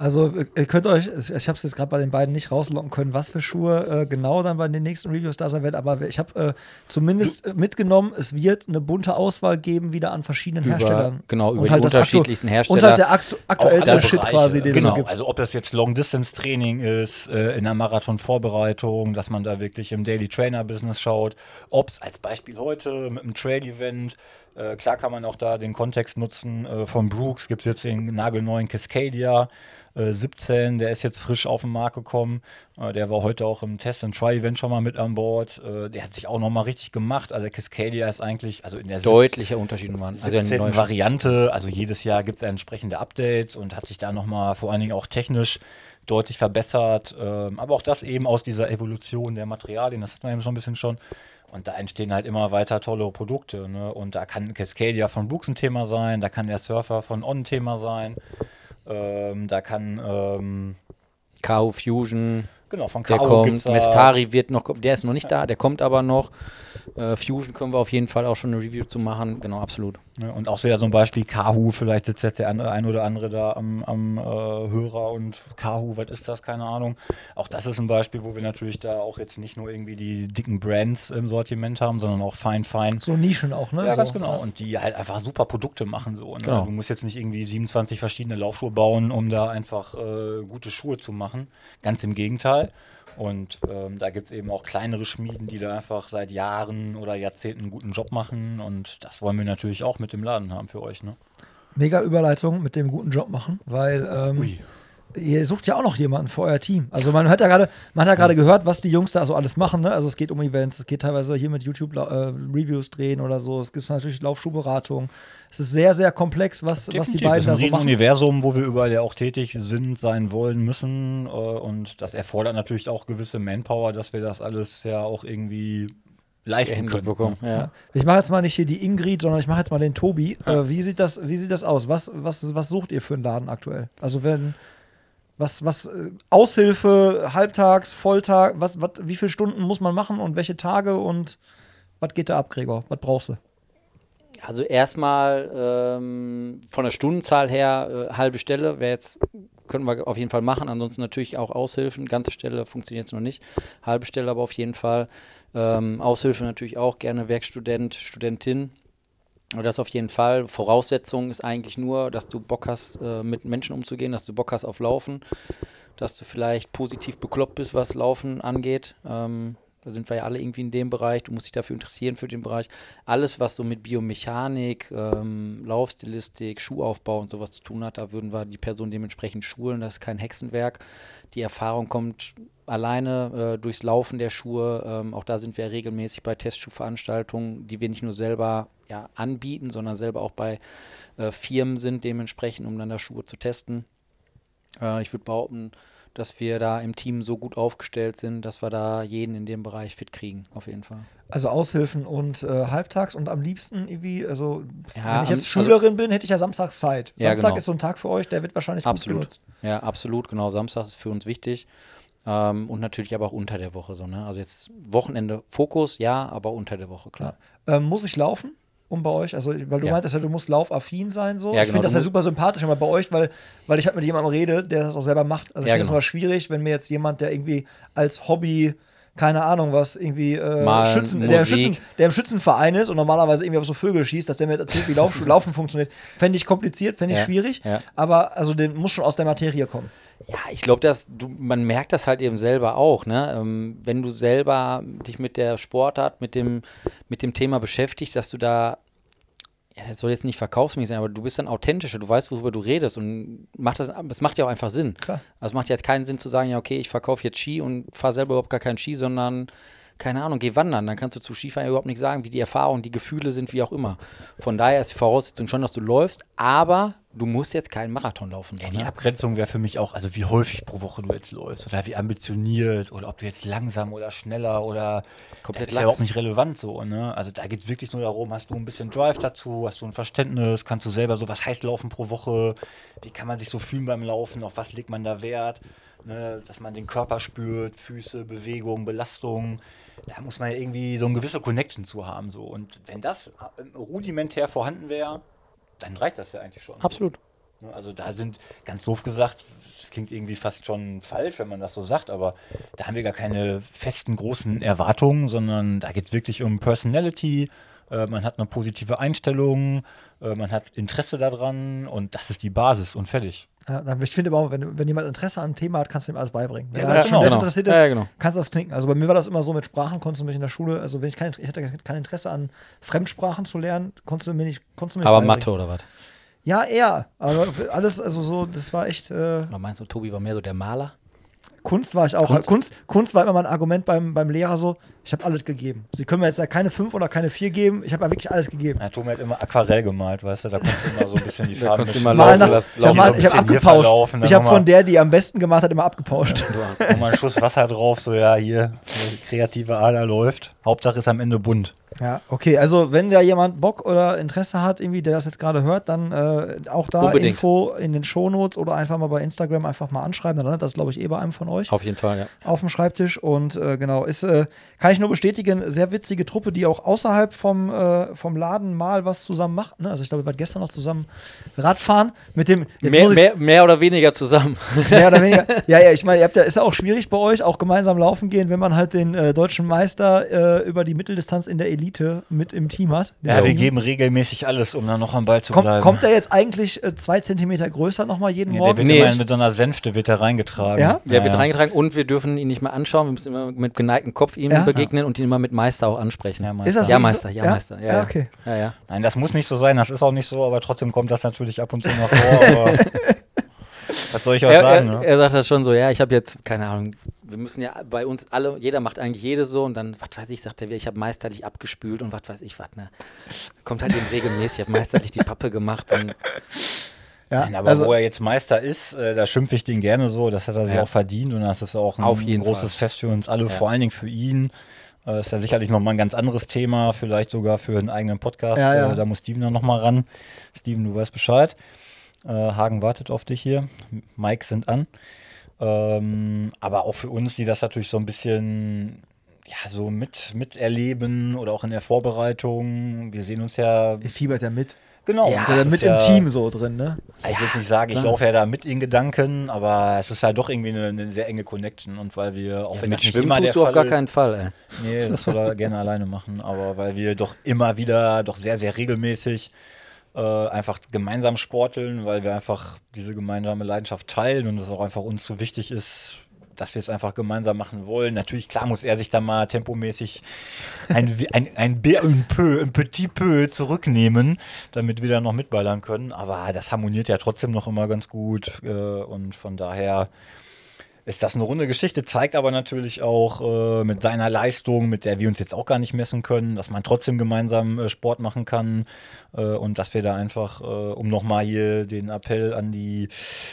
Also ihr könnt euch, ich habe es jetzt gerade bei den beiden nicht rauslocken können, was für Schuhe äh, genau dann bei den nächsten Reviews da sein werden, aber ich habe äh, zumindest äh, mitgenommen, es wird eine bunte Auswahl geben wieder an verschiedenen Über- Herstellern. genau, über Und die halt unterschiedlichsten Hersteller. Und halt der aktu aktuellste Shit quasi, den genau. es gibt. Also ob das jetzt Long-Distance-Training ist, äh, in der Marathon-Vorbereitung, dass man da wirklich im Daily Trainer-Business schaut, ob es als Beispiel heute mit einem Trail-Event, äh, klar kann man auch da den Kontext nutzen, äh, von Brooks gibt es jetzt den nagelneuen Cascadia, äh, 17, der ist jetzt frisch auf den Markt gekommen. Äh, der war heute auch im Test- und Try-Event schon mal mit an Bord. Äh, der hat sich auch nochmal richtig gemacht. Also der Cascadia ist eigentlich, also in der Deutlicher Unterschied waren. Also eine 17. neue Variante, also jedes Jahr gibt es entsprechende Updates und hat sich da nochmal vor allen Dingen auch technisch deutlich verbessert. Ähm, aber auch das eben aus dieser Evolution der Materialien, das hat man eben schon ein bisschen schon. Und da entstehen halt immer weiter tolle Produkte. Ne? Und da kann Cascadia von Brooks ein Thema sein, da kann der Surfer von On ein Thema sein. Ähm, da kann, ähm, KO Fusion, genau, von der Kao kommt. Mestari wird noch, der ist noch nicht da, der kommt aber noch. Äh, Fusion können wir auf jeden Fall auch schon eine Review zu machen. Genau, absolut. Ne, und auch wieder so ein Beispiel Kahu, vielleicht sitzt jetzt der ein oder andere da am, am äh, Hörer und Kahu, was ist das? Keine Ahnung. Auch das ist ein Beispiel, wo wir natürlich da auch jetzt nicht nur irgendwie die dicken Brands im Sortiment haben, sondern auch fein, fein. So Nischen auch, ne? Ja, so. ganz genau. Und die halt einfach super Produkte machen so. Ne? Genau. Du musst jetzt nicht irgendwie 27 verschiedene Laufschuhe bauen, um da einfach äh, gute Schuhe zu machen. Ganz im Gegenteil. Und ähm, da gibt es eben auch kleinere Schmieden, die da einfach seit Jahren oder Jahrzehnten einen guten Job machen. Und das wollen wir natürlich auch mit dem Laden haben für euch. Ne? Mega Überleitung mit dem guten Job machen, weil ähm, Ui. Ihr sucht ja auch noch jemanden für euer Team. Also man hört ja gerade, man hat ja gerade gehört, was die Jungs da so alles machen. Ne? Also es geht um Events, es geht teilweise hier mit YouTube äh, Reviews drehen oder so. Es gibt natürlich Laufschuhberatung. Es ist sehr, sehr komplex, was, was die Definitiv. beiden da das ist so ein machen. Universum, wo wir überall ja auch tätig sind, sein wollen, müssen. Äh, und das erfordert natürlich auch gewisse Manpower, dass wir das alles ja auch irgendwie leisten können. Hinbekommen. Ja. Ich mache jetzt mal nicht hier die Ingrid, sondern ich mache jetzt mal den Tobi. Äh, wie, sieht das, wie sieht das aus? Was, was, was sucht ihr für einen Laden aktuell? Also wenn was, was äh, Aushilfe, Halbtags, Volltag, was, was, wie viele Stunden muss man machen und welche Tage und was geht da ab, Gregor? Was brauchst du? Also erstmal ähm, von der Stundenzahl her äh, halbe Stelle wäre jetzt können wir auf jeden Fall machen. Ansonsten natürlich auch Aushilfen. Ganze Stelle funktioniert jetzt noch nicht. Halbe Stelle aber auf jeden Fall. Ähm, Aushilfe natürlich auch gerne Werkstudent, Studentin. Aber das auf jeden Fall. Voraussetzung ist eigentlich nur, dass du Bock hast, äh, mit Menschen umzugehen, dass du Bock hast auf Laufen, dass du vielleicht positiv bekloppt bist, was Laufen angeht. Ähm, da sind wir ja alle irgendwie in dem Bereich. Du musst dich dafür interessieren für den Bereich. Alles, was so mit Biomechanik, ähm, Laufstilistik, Schuhaufbau und sowas zu tun hat, da würden wir die Person dementsprechend schulen. Das ist kein Hexenwerk. Die Erfahrung kommt alleine äh, durchs Laufen der Schuhe. Ähm, auch da sind wir regelmäßig bei Testschuhveranstaltungen, die wir nicht nur selber ja, anbieten, sondern selber auch bei äh, Firmen sind dementsprechend, um dann da Schuhe zu testen. Äh, ich würde behaupten, dass wir da im Team so gut aufgestellt sind, dass wir da jeden in dem Bereich fit kriegen, auf jeden Fall. Also Aushilfen und äh, halbtags und am liebsten irgendwie, also Ja, wenn ich jetzt am- Schülerin bin, hätte ich ja samstags Zeit. Ja, Samstag genau. ist so ein Tag für euch, der wird wahrscheinlich Absolut. gut genutzt. Ja, absolut, genau. Samstag ist für uns wichtig. Ähm, und natürlich aber auch unter der Woche so, ne? Also jetzt Wochenende Fokus, ja, aber unter der Woche, klar. Ähm, muss ich laufen? Um bei euch, also weil du Ja. meintest ja, du musst laufaffin sein so. Ja, ich genau, finde das ja super sympathisch immer bei euch, weil, weil ich halt mit jemandem rede, der das auch selber macht. Also ich Ja, finde es genau. immer schwierig, wenn mir jetzt jemand, der irgendwie als Hobby keine Ahnung was, irgendwie äh, Schützen, der, im. Schützen, der im Schützenverein ist und normalerweise irgendwie auf so Vögel schießt, dass der mir jetzt erzählt, wie Lauf, Laufen funktioniert. Fände ich kompliziert, fände ich Ja, schwierig, ja. aber also der muss schon aus der Materie kommen. Ja, ich glaube, dass du, man merkt das halt eben selber auch, ne? Ähm, wenn du selber dich mit der Sportart, mit dem, mit dem Thema beschäftigst, dass du da, ja, das soll jetzt nicht verkaufsmäßig sein, aber du bist dann authentischer, du weißt, worüber du redest und macht das, es macht ja auch einfach Sinn. Klar. Also es macht jetzt keinen Sinn zu sagen, ja, okay, ich verkaufe jetzt Ski und fahre selber überhaupt gar keinen Ski, sondern keine Ahnung, geh wandern. Dann kannst du zu Skifahren überhaupt nicht sagen, wie die Erfahrungen, die Gefühle sind, wie auch immer. Von daher ist die Voraussetzung schon, dass du läufst, aber du musst jetzt keinen Marathon laufen. Ja, die? Abgrenzung wäre für mich auch, also wie häufig pro Woche du jetzt läufst oder wie ambitioniert oder ob du jetzt langsam oder schneller oder Komplett das ist ja überhaupt nicht relevant so, ne? Also da geht es wirklich nur darum, hast du ein bisschen Drive dazu, hast du ein Verständnis, kannst du selber so, was heißt Laufen pro Woche, wie kann man sich so fühlen beim Laufen, auf was legt man da Wert, ne? dass man den Körper spürt, Füße, Bewegung, Belastung. Da muss man ja irgendwie so eine gewisse Connection zu haben. So. Und wenn das rudimentär vorhanden wäre, dann reicht das ja eigentlich schon. Absolut. Ne, Also da sind, ganz doof gesagt, es klingt irgendwie fast schon falsch, wenn man das so sagt, aber da haben wir gar keine festen großen Erwartungen, sondern da geht es wirklich um Personality, äh, man hat eine positive Einstellung, äh, man hat Interesse daran und das ist die Basis und fertig. Ja, ich finde aber auch, wenn, wenn jemand Interesse an einem Thema hat, kannst du ihm alles beibringen. Wenn Ja, schon genau. desinteressiert ist, Ja, genau. kannst du das knicken. Also bei mir war das immer so mit Sprachen, konntest du mich in der Schule, also wenn ich kein, ich hatte kein Interesse an Fremdsprachen zu lernen, konntest du mir nicht, konntest du mir nicht Aber. Mathe oder was? Ja, eher. Aber alles, also so, das war echt. Äh, Oder meinst du, Tobi war mehr so der Maler? Kunst war ich auch. Kunst? Kunst, Kunst, war immer mein Argument beim, beim Lehrer so, ich habe alles gegeben. Sie können mir jetzt ja keine 5 oder keine 4 geben, ich habe ja wirklich alles gegeben. Ja, Thomas hat immer Aquarell gemalt, weißt du, da konntest du immer so ein bisschen die Farben mischen. mal laufen nach, lassen, ich habe hab so ein bisschen hier abgepauscht. ich habe von der, die am besten gemacht hat, immer abgepauscht. Nochmal einen Schuss Wasser drauf, so ja, hier, die kreative Ader läuft. Hauptsache ist am Ende bunt. Ja, okay, also wenn da jemand Bock oder Interesse hat, irgendwie, der das jetzt gerade hört, dann äh, auch da Unbedingt. Info in den Shownotes oder einfach mal bei Instagram einfach mal anschreiben. Dann landet das, glaube ich, eh bei einem von euch Auf jeden Fall, ja. auf dem Schreibtisch. Und äh, genau, ist, äh, kann ich nur bestätigen, sehr witzige Truppe, die auch außerhalb vom, äh, vom Laden mal was zusammen macht. Ne? Also ich glaube, wir waren gestern noch zusammen Radfahren mit dem. Mehr, mehr, mehr oder weniger zusammen. Mehr oder weniger. Ja, ja, ich meine, ihr habt ja, ist ja auch schwierig bei euch, auch gemeinsam laufen gehen, wenn man halt den äh, deutschen Meister äh, über die Mitteldistanz in der Elite mit im Team hat. Ja, wir geben regelmäßig alles, um dann noch am Ball zu Kommt, bleiben. kommt der jetzt eigentlich äh, zwei Zentimeter größer nochmal jeden ja, der Morgen? wird Nee. immer mit so einer Sänfte wird der reingetragen. Ja? Der wird reingetragen und wir dürfen ihn nicht mehr anschauen. Wir müssen immer mit geneigtem Kopf ihm Ja. begegnen und ihn immer mit Meister auch ansprechen. Ja, Meister. Ist das Ja, Meister, ja, Meister. Ja, ja, okay. Ja, ja. Nein, das muss nicht so sein, das ist auch nicht so, aber trotzdem kommt das natürlich ab und zu mal vor. Aber Was soll ich euch Er, sagen? er, ne? er sagt das schon so, ja, ich habe jetzt, keine Ahnung, wir müssen ja bei uns alle, jeder macht eigentlich jedes so und dann, was weiß ich, sagt er wieder, ich habe meisterlich abgespült und was weiß ich was, ne. Kommt halt eben regelmäßig, ich habe meisterlich die Pappe gemacht und Ja, Nein, aber also, wo er jetzt Meister ist, äh, da schimpfe ich den gerne so. Das hat er sich Ja. auch verdient und das ist auch ein Auf jeden großes Fall. Fest für uns alle, Ja. vor allen Dingen für ihn. Äh, ist ja sicherlich nochmal ein ganz anderes Thema, vielleicht sogar für einen eigenen Podcast. Ja, ja. Äh, da muss Steven dann nochmal ran. Steven, du weißt Bescheid. Äh, Hagen wartet auf dich hier. Mike sind an. Ähm, aber auch für uns, die das natürlich so ein bisschen ja, so mit, miterleben oder auch in der Vorbereitung. Wir sehen uns ja. ihr fiebert ja mit. Genau. Ja, Also mit ja, im Team so drin, ne? ich will jetzt nicht sagen, ich laufe ja da mit in Gedanken, aber es ist halt doch irgendwie eine, eine sehr enge Connection. Und weil wir, auch wenn mit Schwimmen tust du auf Fall gar keinen Fall, ey. Nee, das soll er gerne alleine machen. Aber weil wir doch immer wieder, doch sehr, sehr regelmäßig äh, einfach gemeinsam sporteln, weil wir einfach diese gemeinsame Leidenschaft teilen und es auch einfach uns so wichtig ist, dass wir es einfach gemeinsam machen wollen. Natürlich, klar muss er sich da mal tempomäßig ein, ein, ein, peu, ein petit peu zurücknehmen, damit wir da noch mitballern können. Aber das harmoniert ja trotzdem noch immer ganz gut äh, und von daher ist das eine runde Geschichte, zeigt aber natürlich auch äh, mit seiner Leistung, mit der wir uns jetzt auch gar nicht messen können, dass man trotzdem gemeinsam äh, Sport machen kann äh, und dass wir da einfach, äh, um nochmal hier den Appell an die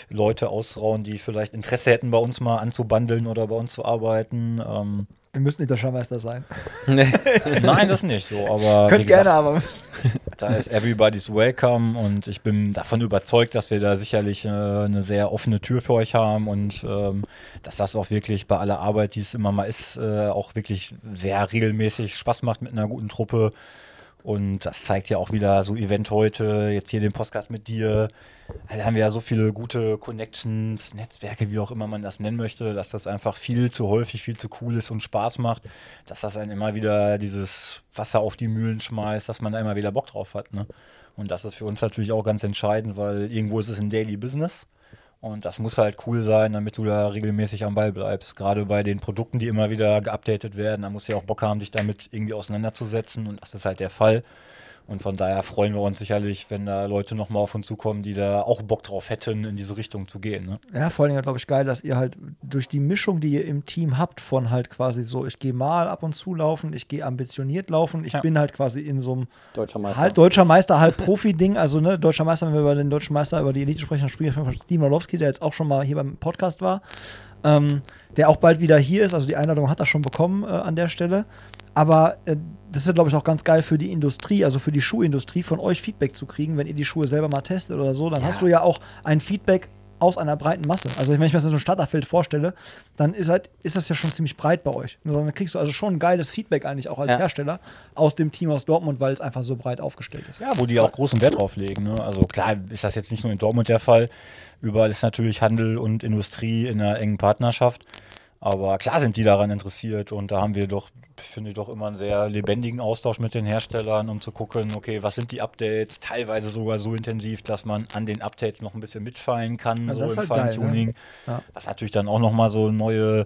Leute ausrauen, die vielleicht Interesse hätten, bei uns mal anzubandeln oder bei uns zu arbeiten. Ähm, Wir müssen nicht Deutscher Meister sein. Nee. nein, das nicht so, aber Könnt gesagt, gerne, aber da ist everybody's welcome und ich bin davon überzeugt, dass wir da sicherlich äh, eine sehr offene Tür für euch haben und ähm, dass das auch wirklich bei aller Arbeit, die es immer mal ist, äh, auch wirklich sehr regelmäßig Spaß macht mit einer guten Truppe. Und das zeigt ja auch wieder so Event heute, jetzt hier den Podcast mit dir. Da haben wir ja so viele gute Connections, Netzwerke, wie auch immer man das nennen möchte, dass das einfach viel zu häufig, viel zu cool ist und Spaß macht, dass das dann immer wieder dieses Wasser auf die Mühlen schmeißt, dass man da immer wieder Bock drauf hat. Ne? Und das ist für uns natürlich auch ganz entscheidend, weil irgendwo ist es ein Daily Business. Und das muss halt cool sein, damit du da regelmäßig am Ball bleibst. Gerade bei den Produkten, die immer wieder geupdatet werden, da musst du ja auch Bock haben, dich damit irgendwie auseinanderzusetzen. Und das ist halt der Fall. Und von daher freuen wir uns sicherlich, wenn da Leute nochmal auf uns zukommen, die da auch Bock drauf hätten, in diese Richtung zu gehen. Ne? Ja, vor allem, glaube ich, geil, dass ihr halt durch die Mischung, die ihr im Team habt, von halt quasi so, ich gehe mal ab und zu laufen, ich gehe ambitioniert laufen, ich Ja. bin halt quasi in so einem Deutscher Meister. halt deutscher Meister, halt Profi-Ding. Also, ne, deutscher Meister, wenn wir über den deutschen Meister, über die Elite sprechen, dann sprechen wir von Steven Orlowski, der jetzt auch schon mal hier beim Podcast war, ähm, der auch bald wieder hier ist. Also, die Einladung hat er schon bekommen äh, an der Stelle. Aber äh, das ist ja, glaube ich, auch ganz geil für die Industrie, also für die Schuhindustrie, von euch Feedback zu kriegen, wenn ihr die Schuhe selber mal testet oder so. Dann Ja. hast du ja auch ein Feedback aus einer breiten Masse. Also wenn ich mir das in so ein Starterfeld vorstelle, dann ist, halt, ist das ja schon ziemlich breit bei euch. Und Dann kriegst du also schon ein geiles Feedback eigentlich auch als Ja. Hersteller aus dem Team aus Dortmund, weil es einfach so breit aufgestellt ist. Ja, wo die auch großen Wert drauf legen. Ne? Also klar ist das jetzt nicht nur in Dortmund der Fall. Überall ist natürlich Handel und Industrie in einer engen Partnerschaft. Aber klar sind die daran interessiert und da haben wir doch, finde ich, doch immer einen sehr lebendigen Austausch mit den Herstellern, um zu gucken, okay, was sind die Updates? Teilweise sogar so intensiv, dass man an den Updates noch ein bisschen mitfallen kann, Ja, so im halt ne? Feintuning. Ja. Was natürlich dann auch nochmal so neue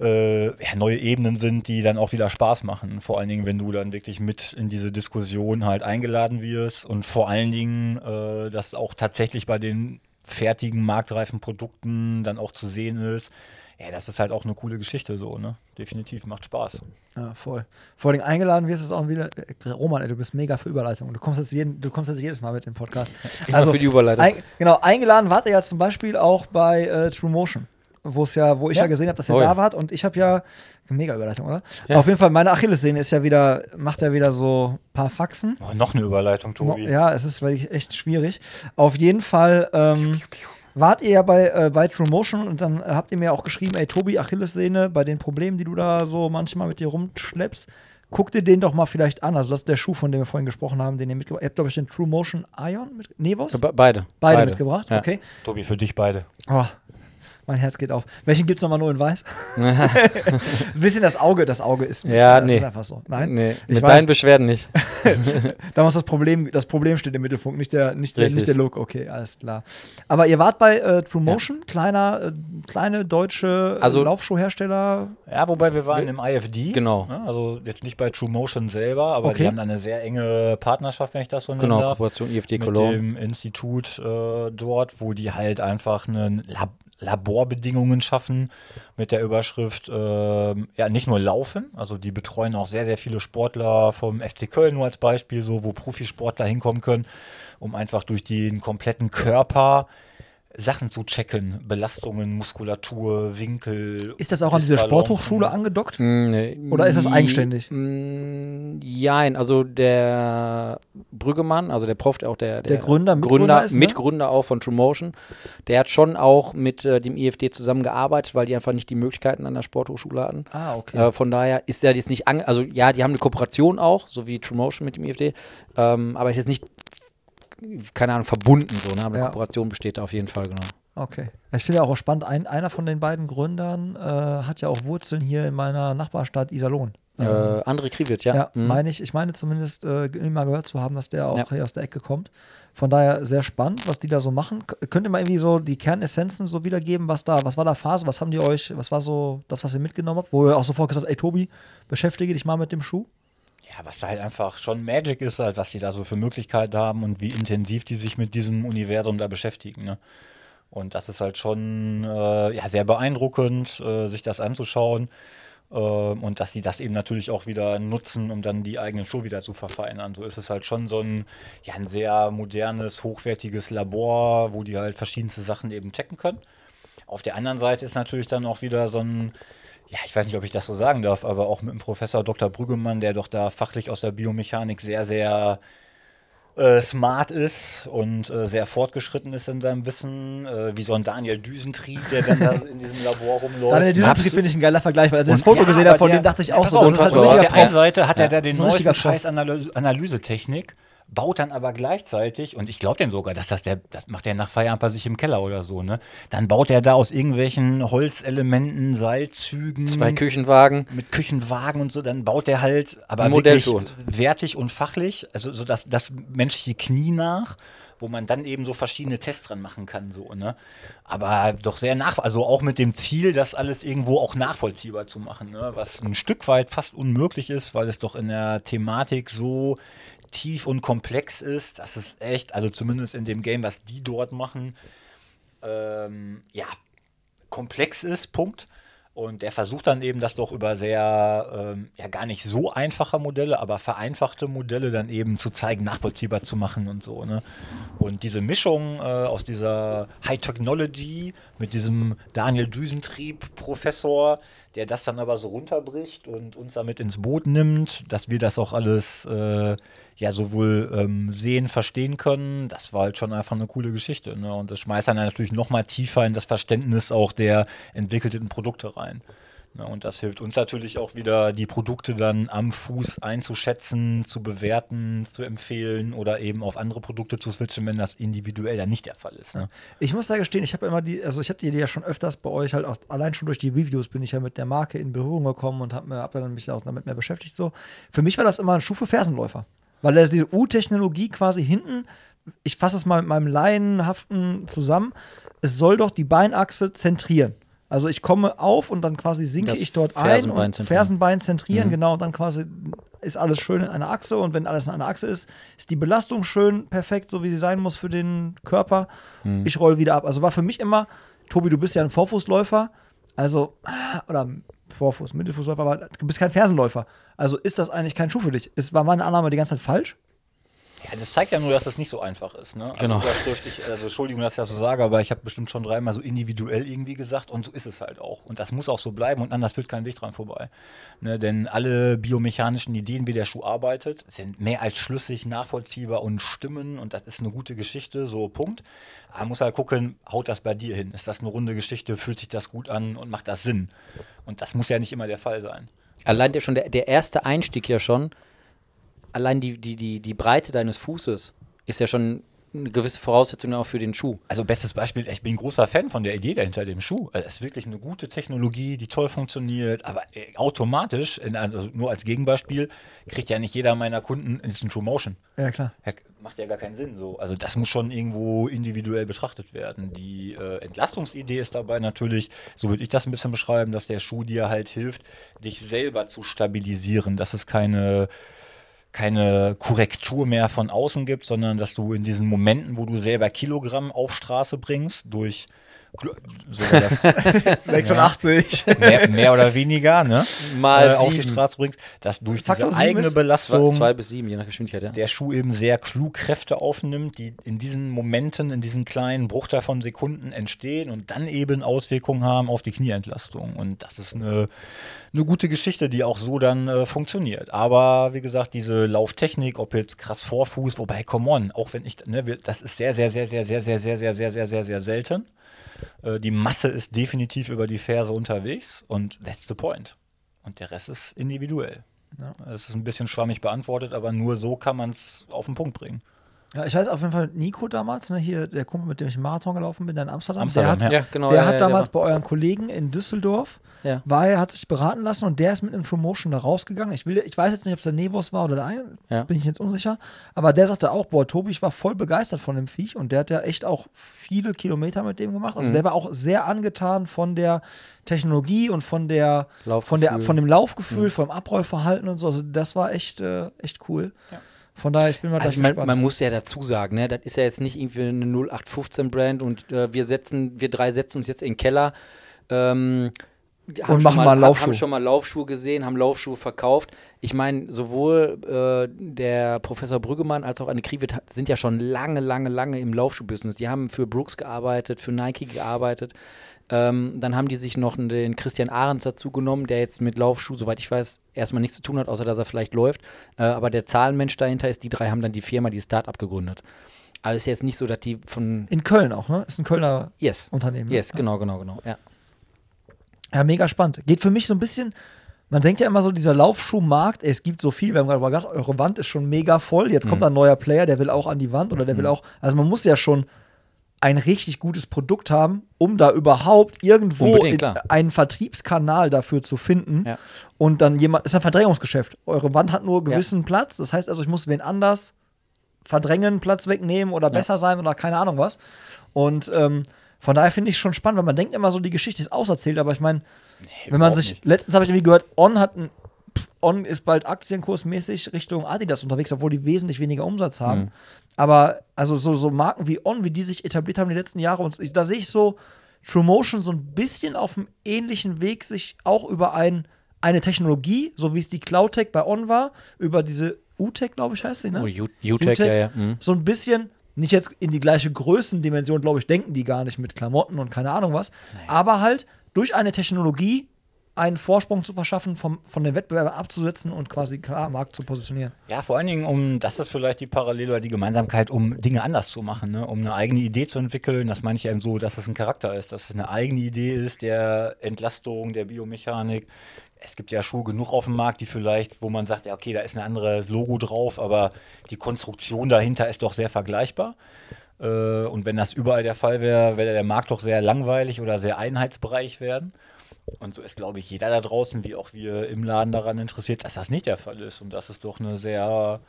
äh, ja, neue Ebenen sind, die dann auch wieder Spaß machen. Vor allen Dingen, wenn du dann wirklich mit in diese Diskussion halt eingeladen wirst und vor allen Dingen, äh, dass auch tatsächlich bei den fertigen, marktreifen Produkten dann auch zu sehen ist. Ja, das ist halt auch eine coole Geschichte so, ne? Definitiv, macht Spaß. Ja, voll. Vor allem eingeladen wirst du auch wieder. Äh, Roman, ey, du bist mega für Überleitung. Du kommst jetzt, jeden, du kommst jetzt jedes Mal mit dem Podcast. Immer für die Überleitung. Ein, genau, eingeladen wart ihr ja zum Beispiel auch bei äh, True Motion. Wo es ja, wo ich ja, Ja. gesehen habe, dass ihr Oh da wart und ich habe ja mega Überleitung, oder? Ja. Auf jeden Fall, meine Achillessehne ist ja wieder, macht ja wieder so ein paar Faxen. Oh, noch eine Überleitung, Tobi. Ja, es ist wirklich echt schwierig. Auf jeden Fall ähm, wart ihr ja bei, äh, bei True Motion und dann habt ihr mir auch geschrieben, ey Tobi, Achillessehne, bei den Problemen, die du da so manchmal mit dir rumschleppst, guck dir den doch mal vielleicht an. Also das ist der Schuh, von dem wir vorhin gesprochen haben, den ihr mitgebracht habt. Ihr habt, glaube ich, den True Motion Ion mit Nevos? Be beide. Beide, mitgebracht, Ja. okay. Tobi, für dich beide. Oh, Mein Herz geht auf. Welchen gibt es nochmal nur in weiß? Ein bisschen das Auge, das Auge ist mit, Ja, das nee. ist einfach so. Nein, Nee, mit weiß, deinen Beschwerden nicht. damals das Problem, das Problem steht im Mittelpunkt, nicht der, nicht der, nicht der Look. Okay, alles klar. Aber ihr wart bei äh, True Motion, kleiner, äh, kleine deutsche äh, Also- Laufschuhhersteller. Ja, wobei wir waren im IFD. Genau. Ne? Also jetzt nicht bei True Motion selber, aber Okay. die haben eine sehr enge Partnerschaft, wenn ich das so nennen Genau. Kooperation IFD mit Cologne. dem Institut äh, dort, wo die halt einfach eine Lab Laborbedingungen schaffen mit der Überschrift, ähm, ja, nicht nur Laufen, also die betreuen auch sehr, sehr viele Sportler vom FC Köln nur als Beispiel, so wo Profisportler hinkommen können, um einfach durch den kompletten Körper Sachen zu checken, Belastungen, Muskulatur, Winkel. Ist das auch an diese Disbalancen. Sporthochschule angedockt? Mm, nee. Oder ist das eigenständig? Mm, Jein, also der Brüggemann, also der Prof, der auch der, Der Gründer, Mitgründer Gründer, ist, ne? Mitgründer auch von True Motion, der hat schon auch mit äh, dem IFD zusammengearbeitet, weil die einfach nicht die Möglichkeiten an der Sporthochschule hatten. Ah, okay. Äh, von daher ist er jetzt nicht, an, also ja, die haben eine Kooperation auch, so wie True Motion mit dem IFD, ähm, aber ist jetzt nicht, keine Ahnung, verbunden so, ne? aber Ja. eine Kooperation besteht da auf jeden Fall, genau. Okay. Ich finde auch spannend, ein, einer von den beiden Gründern äh, hat ja auch Wurzeln hier in meiner Nachbarstadt Iserlohn. Äh, André Kriviert, ja. Ja, Mhm. meine ich. Ich meine zumindest äh, immer gehört zu haben, dass der auch Ja. hier aus der Ecke kommt. Von daher sehr spannend, was die da so machen. K könnt ihr mal irgendwie so die Kernessenzen so wiedergeben, was da, was war da Phase, was haben die euch, was war so das, was ihr mitgenommen habt, wo ihr auch sofort gesagt habt, ey Tobi, beschäftige dich mal mit dem Schuh? Ja, was da halt einfach schon Magic ist, halt, was die da so für Möglichkeiten haben und wie intensiv die sich mit diesem Universum da beschäftigen. Ne? Und das ist halt schon äh, ja, sehr beeindruckend, äh, sich das anzuschauen. Ähm, und dass sie das eben natürlich auch wieder nutzen, um dann die eigenen Show wieder zu verfeinern. So ist es halt schon so ein, ja, ein sehr modernes, hochwertiges Labor, wo die halt verschiedenste Sachen eben checken können. Auf der anderen Seite ist natürlich dann auch wieder so ein, ja, ich weiß nicht, ob ich das so sagen darf, aber auch mit dem Professor Dr. Brüggemann, der doch da fachlich aus der Biomechanik sehr, sehr äh, smart ist und äh, sehr fortgeschritten ist in seinem Wissen, äh, wie so ein Daniel Düsentrieb, der dann da in diesem Labor rumläuft. Daniel Düsentrieb finde ich ein geiler Vergleich, weil als ich das Foto ja, gesehen habe, von der- dem dachte ich ja, auch so, auf, das ist halt so ein auf richtiger der einen. Seite hat er da den so neuesten. Scheiß Analy Analysetechnik, baut dann aber gleichzeitig, und ich glaube dem sogar, dass das der, das macht er nach Feierabend bei sich im Keller oder so, ne? Dann baut er da aus irgendwelchen Holzelementen, Seilzügen, Zwei Küchenwagen. mit Küchenwagen und so, dann baut er halt, aber wirklich wertig und fachlich, also so das, das menschliche Knie nach, wo man dann eben so verschiedene Tests dran machen kann, so, ne? Aber doch sehr nach, also auch mit dem Ziel, das alles irgendwo auch nachvollziehbar zu machen, ne? Was ein Stück weit fast unmöglich ist, weil es doch in der Thematik so tief und komplex ist, dass es echt, also zumindest in dem Game, was die dort machen, ähm, ja, komplex ist, Punkt. Und der versucht dann eben, das doch über sehr, ähm, ja gar nicht so einfache Modelle, aber vereinfachte Modelle dann eben zu zeigen, nachvollziehbar zu machen und so. Ne? Und diese Mischung äh, aus dieser High Technology mit diesem Daniel Düsentrieb-Professor, der das dann aber so runterbricht und uns damit ins Boot nimmt, dass wir das auch alles äh, ja sowohl ähm, sehen, verstehen können, das war halt schon einfach eine coole Geschichte. Ne? Und das schmeißt dann natürlich noch mal tiefer in das Verständnis auch der entwickelten Produkte rein. Ne? Und das hilft uns natürlich auch wieder, die Produkte dann am Fuß einzuschätzen, zu bewerten, zu empfehlen oder eben auf andere Produkte zu switchen, wenn das individuell dann nicht der Fall ist. Ne? Ich muss da gestehen, ich habe immer die, also ich habe die Idee ja schon öfters bei euch halt auch, allein schon durch die Reviews bin ich ja mit der Marke in Berührung gekommen und habe hab mich auch damit mehr beschäftigt. So. Für mich war das immer ein Schuh für Fersenläufer. Weil da ist diese U-Technologie quasi hinten, ich fasse es mal mit meinem Laienhaften zusammen, es soll doch die Beinachse zentrieren. Also ich komme auf und dann quasi sinke Das ich dort ein Fersenbein und zentrieren. Fersenbein zentrieren, genau, und dann quasi ist alles schön in einer Achse und wenn alles in einer Achse ist, ist die Belastung schön perfekt, so wie sie sein muss für den Körper. Ich roll wieder ab. Also war für mich immer, Tobi, du bist ja ein Vorfußläufer, also, oder Vorfuß, Mittelfußläufer, aber du bist kein Fersenläufer. Also ist das eigentlich kein Schuh für dich? Ist, war meine Annahme die ganze Zeit falsch? Ja, das zeigt ja nur, dass das nicht so einfach ist. Ne? Also Genau. Ich, also Entschuldigung, dass ich das so sage, aber ich habe bestimmt schon dreimal so individuell irgendwie gesagt und so ist es halt auch. Und das muss auch so bleiben und anders führt kein Weg dran vorbei. Ne? Denn alle biomechanischen Ideen, wie der Schuh arbeitet, sind mehr als schlüssig, nachvollziehbar und stimmen und das ist eine gute Geschichte, so Punkt. Aber man muss halt gucken, haut das bei dir hin? Ist das eine runde Geschichte? Fühlt sich das gut an und macht das Sinn? Und das muss ja nicht immer der Fall sein. Allein der, schon der, der erste Einstieg ja schon, allein die, die, die, die Breite deines Fußes ist ja schon eine gewisse Voraussetzung auch für den Schuh. Also bestes Beispiel, ich bin ein großer Fan von der Idee dahinter dem Schuh. Also Es ist wirklich eine gute Technologie, die toll funktioniert, aber äh, automatisch, in, also nur als Gegenbeispiel, kriegt ja nicht jeder meiner Kunden Instant True Motion. Ja, klar. Ja, macht ja gar keinen Sinn so. Also das muss schon irgendwo individuell betrachtet werden. Die äh, Entlastungsidee ist dabei natürlich, so würde ich das ein bisschen beschreiben, dass der Schuh dir halt hilft, dich selber zu stabilisieren, dass es keine keine Korrektur mehr von außen gibt, sondern dass du in diesen Momenten, wo du selber Kilogramm auf Straße bringst, durch so das, 86. mehr, mehr oder weniger, ne? Mal äh, auf die. Straße bringst, dass durch Faktor diese eigene ist Zwei, Belastung zwei bis sieben, je nach Geschwindigkeit, ja. der Schuh eben sehr klug Kräfte aufnimmt, die in diesen Momenten, in diesen kleinen Bruchteil von Sekunden entstehen und dann eben Auswirkungen haben auf die Knieentlastung. Und das ist eine, eine gute Geschichte, die auch so dann äh, funktioniert. Aber wie gesagt, diese Lauftechnik, ob jetzt krass Vorfuß, wobei, come on, auch wenn ich, ne, das ist sehr, sehr, sehr, sehr, sehr, sehr, sehr, sehr, sehr, sehr, sehr, sehr selten. Äh, Die Masse ist definitiv über die Ferse unterwegs und that's the point. Und der Rest ist individuell. Es ist ein bisschen schwammig beantwortet, aber nur so kann man es auf den Punkt bringen. Ja, ich weiß auf jeden Fall, Nico damals, ne, hier der Kumpel, mit dem ich Marathon gelaufen bin, der in Amsterdam, Amsterdam, der hat, ja. Ja, genau. der ja, hat ja, damals bei euren Kollegen in Düsseldorf, Ja. war er, hat sich beraten lassen und der ist mit einem True Motion da rausgegangen. Ich, will, ich weiß jetzt nicht, ob es der Nevos war oder der eine, Ja. bin ich jetzt unsicher. Aber der sagte auch, boah, Tobi, ich war voll begeistert von dem Viech und der hat ja echt auch viele Kilometer mit dem gemacht. Also Mhm. der war auch sehr angetan von der Technologie und von der von, der, von dem Laufgefühl, vom Abrollverhalten und so. Also das war echt, äh, echt cool. Von daher, ich bin mal Also man, gespannt. man muss ja dazu sagen, ne, das ist ja jetzt nicht irgendwie eine 0815-Brand und äh, wir setzen, wir drei setzen uns jetzt in den Keller ähm, haben Und schon machen mal einen haben- Laufschuh. Haben schon mal Laufschuhe gesehen, haben Laufschuhe verkauft. Ich meine, sowohl äh, der Professor Brüggemann als auch Anne Kriwit hat- sind ja schon lange, lange, lange im Laufschuh-Business. Die haben für Brooks gearbeitet, für Nike gearbeitet. Ähm, dann haben die sich noch den Christian Ahrens dazu genommen, der jetzt mit Laufschuh, soweit ich weiß, erstmal nichts zu tun hat, außer dass er vielleicht läuft. Äh, aber der Zahlenmensch dahinter ist, die drei haben dann die Firma, die Start-up gegründet. Also ist jetzt nicht so, dass die von. in Köln auch, ne? Ist ein Kölner Yes. Unternehmen. ne? Yes, genau, genau, genau. Ja. Ja, mega spannend. Geht für mich so ein bisschen, man denkt ja immer so, dieser Laufschuhmarkt, ey, es gibt so viel, wir haben gerade mal gesagt, eure Wand ist schon mega voll, jetzt Mhm. kommt ein neuer Player, der will auch an die Wand oder der will auch, also man muss ja schon ein richtig gutes Produkt haben, um da überhaupt irgendwo einen Vertriebskanal dafür zu finden Ja. und dann jemand, ist ein Verdrängungsgeschäft. Eure Wand hat nur gewissen Platz, das heißt also, ich muss wen anders verdrängen, Platz wegnehmen oder besser sein oder keine Ahnung was. Und ähm, von daher finde ich schon spannend, weil man denkt immer so, die Geschichte ist auserzählt, aber ich meine, wenn man sich, nicht. letztens habe ich irgendwie gehört, On hat ein, On ist bald aktienkursmäßig Richtung Adidas unterwegs, obwohl die wesentlich weniger Umsatz haben. Mhm. Aber also so, so Marken wie On, wie die sich etabliert haben die letzten Jahre, und da sehe ich so True Motion so ein bisschen auf einem ähnlichen Weg, sich auch über ein, eine Technologie, so wie es die Cloudtech bei On war, über diese UTech, glaube ich, heißt sie, ne? Oh, UTech, ja, ja. Mhm. so ein bisschen, nicht jetzt in die gleiche Größendimension, glaube ich, denken die gar nicht mit Klamotten und keine Ahnung was, aber halt durch eine Technologie einen Vorsprung zu verschaffen, vom, von den Wettbewerbern abzusetzen und quasi klar am Markt zu positionieren. Ja, vor allen Dingen, um, das ist vielleicht die Parallele oder die Gemeinsamkeit, um Dinge anders zu machen, ne? um eine eigene Idee zu entwickeln. Das meine ich eben so, dass es ein Charakter ist, dass es eine eigene Idee ist der Entlastung, der Biomechanik. Es gibt ja Schuhe genug auf dem Markt, die vielleicht, wo man sagt, ja, okay, da ist ein anderes Logo drauf, aber die Konstruktion dahinter ist doch sehr vergleichbar. Äh, und wenn das überall der Fall wäre, wäre der Markt doch sehr langweilig oder sehr einheitsbereich werden. Und so ist, glaube ich, jeder da draußen, wie auch wir im Laden daran interessiert, dass das nicht der Fall ist. Und dass es doch eine sehr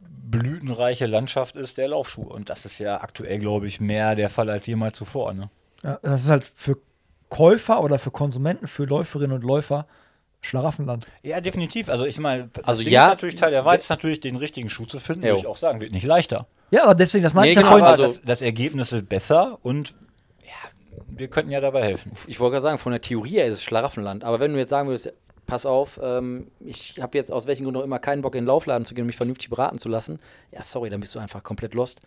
blütenreiche Landschaft ist der Laufschuhe. Und das ist ja aktuell, glaube ich, mehr der Fall als jemals zuvor. Ne? Ja, das ist halt für Käufer oder für Konsumenten, für Läuferinnen und Läufer Schlaraffenland. Ja, definitiv. Also ich meine, das Also ja, ist natürlich Teil der ist natürlich den richtigen Schuh zu finden, Jo. würde ich auch sagen, wird nicht leichter. Ja, aber deswegen, das meinte Nee, ich ja genau. Aber also- das, das Ergebnis ist besser und wir könnten ja dabei helfen. Ich wollte gerade sagen, von der Theorie her ist es Schlaraffenland. Aber wenn du jetzt sagen würdest, pass auf, ähm, ich habe jetzt aus welchen Gründen auch immer keinen Bock in den Laufladen zu gehen und mich vernünftig beraten zu lassen, ja, sorry, dann bist du einfach komplett lost.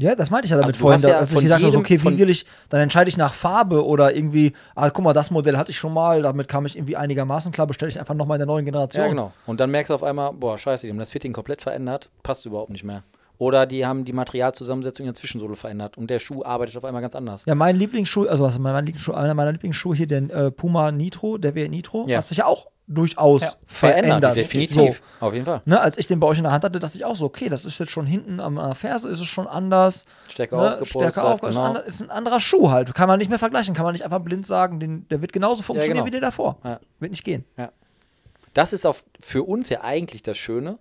Ja, das meinte ich ja damit Also vorhin, ja als ich gesagt habe, so, okay, wie will ich, dann entscheide ich nach Farbe oder irgendwie, ah, guck mal, das Modell hatte ich schon mal, damit kam ich irgendwie einigermaßen klar, bestelle ich einfach nochmal in der neuen Generation. Ja, genau. Und dann merkst du auf einmal, boah, scheiße, die haben das Fitting komplett verändert, passt überhaupt nicht mehr. Oder die haben die Materialzusammensetzung in der Zwischensohle verändert und der Schuh arbeitet auf einmal ganz anders. Ja, mein Lieblingsschuh, also was ist mein Lieblingsschuh, einer meiner Lieblingsschuhe hier, der äh, Puma Nitro, der W Nitro, Ja. hat sich ja auch durchaus Ja, verändert. definitiv. So. Auf jeden Fall. Ne, als ich den bei euch in der Hand hatte, dachte ich auch so, okay, das ist jetzt schon hinten am- der Ferse, ist es schon anders. Stärker ne, aufgepolstert, stärker auf, ist, genau. ist ein anderer Schuh halt. Kann man nicht mehr vergleichen, kann man nicht einfach blind sagen, den, der wird genauso funktionieren genau. wie der davor. Ja. Wird nicht gehen. Das ist auf, für uns ja eigentlich das Schöne,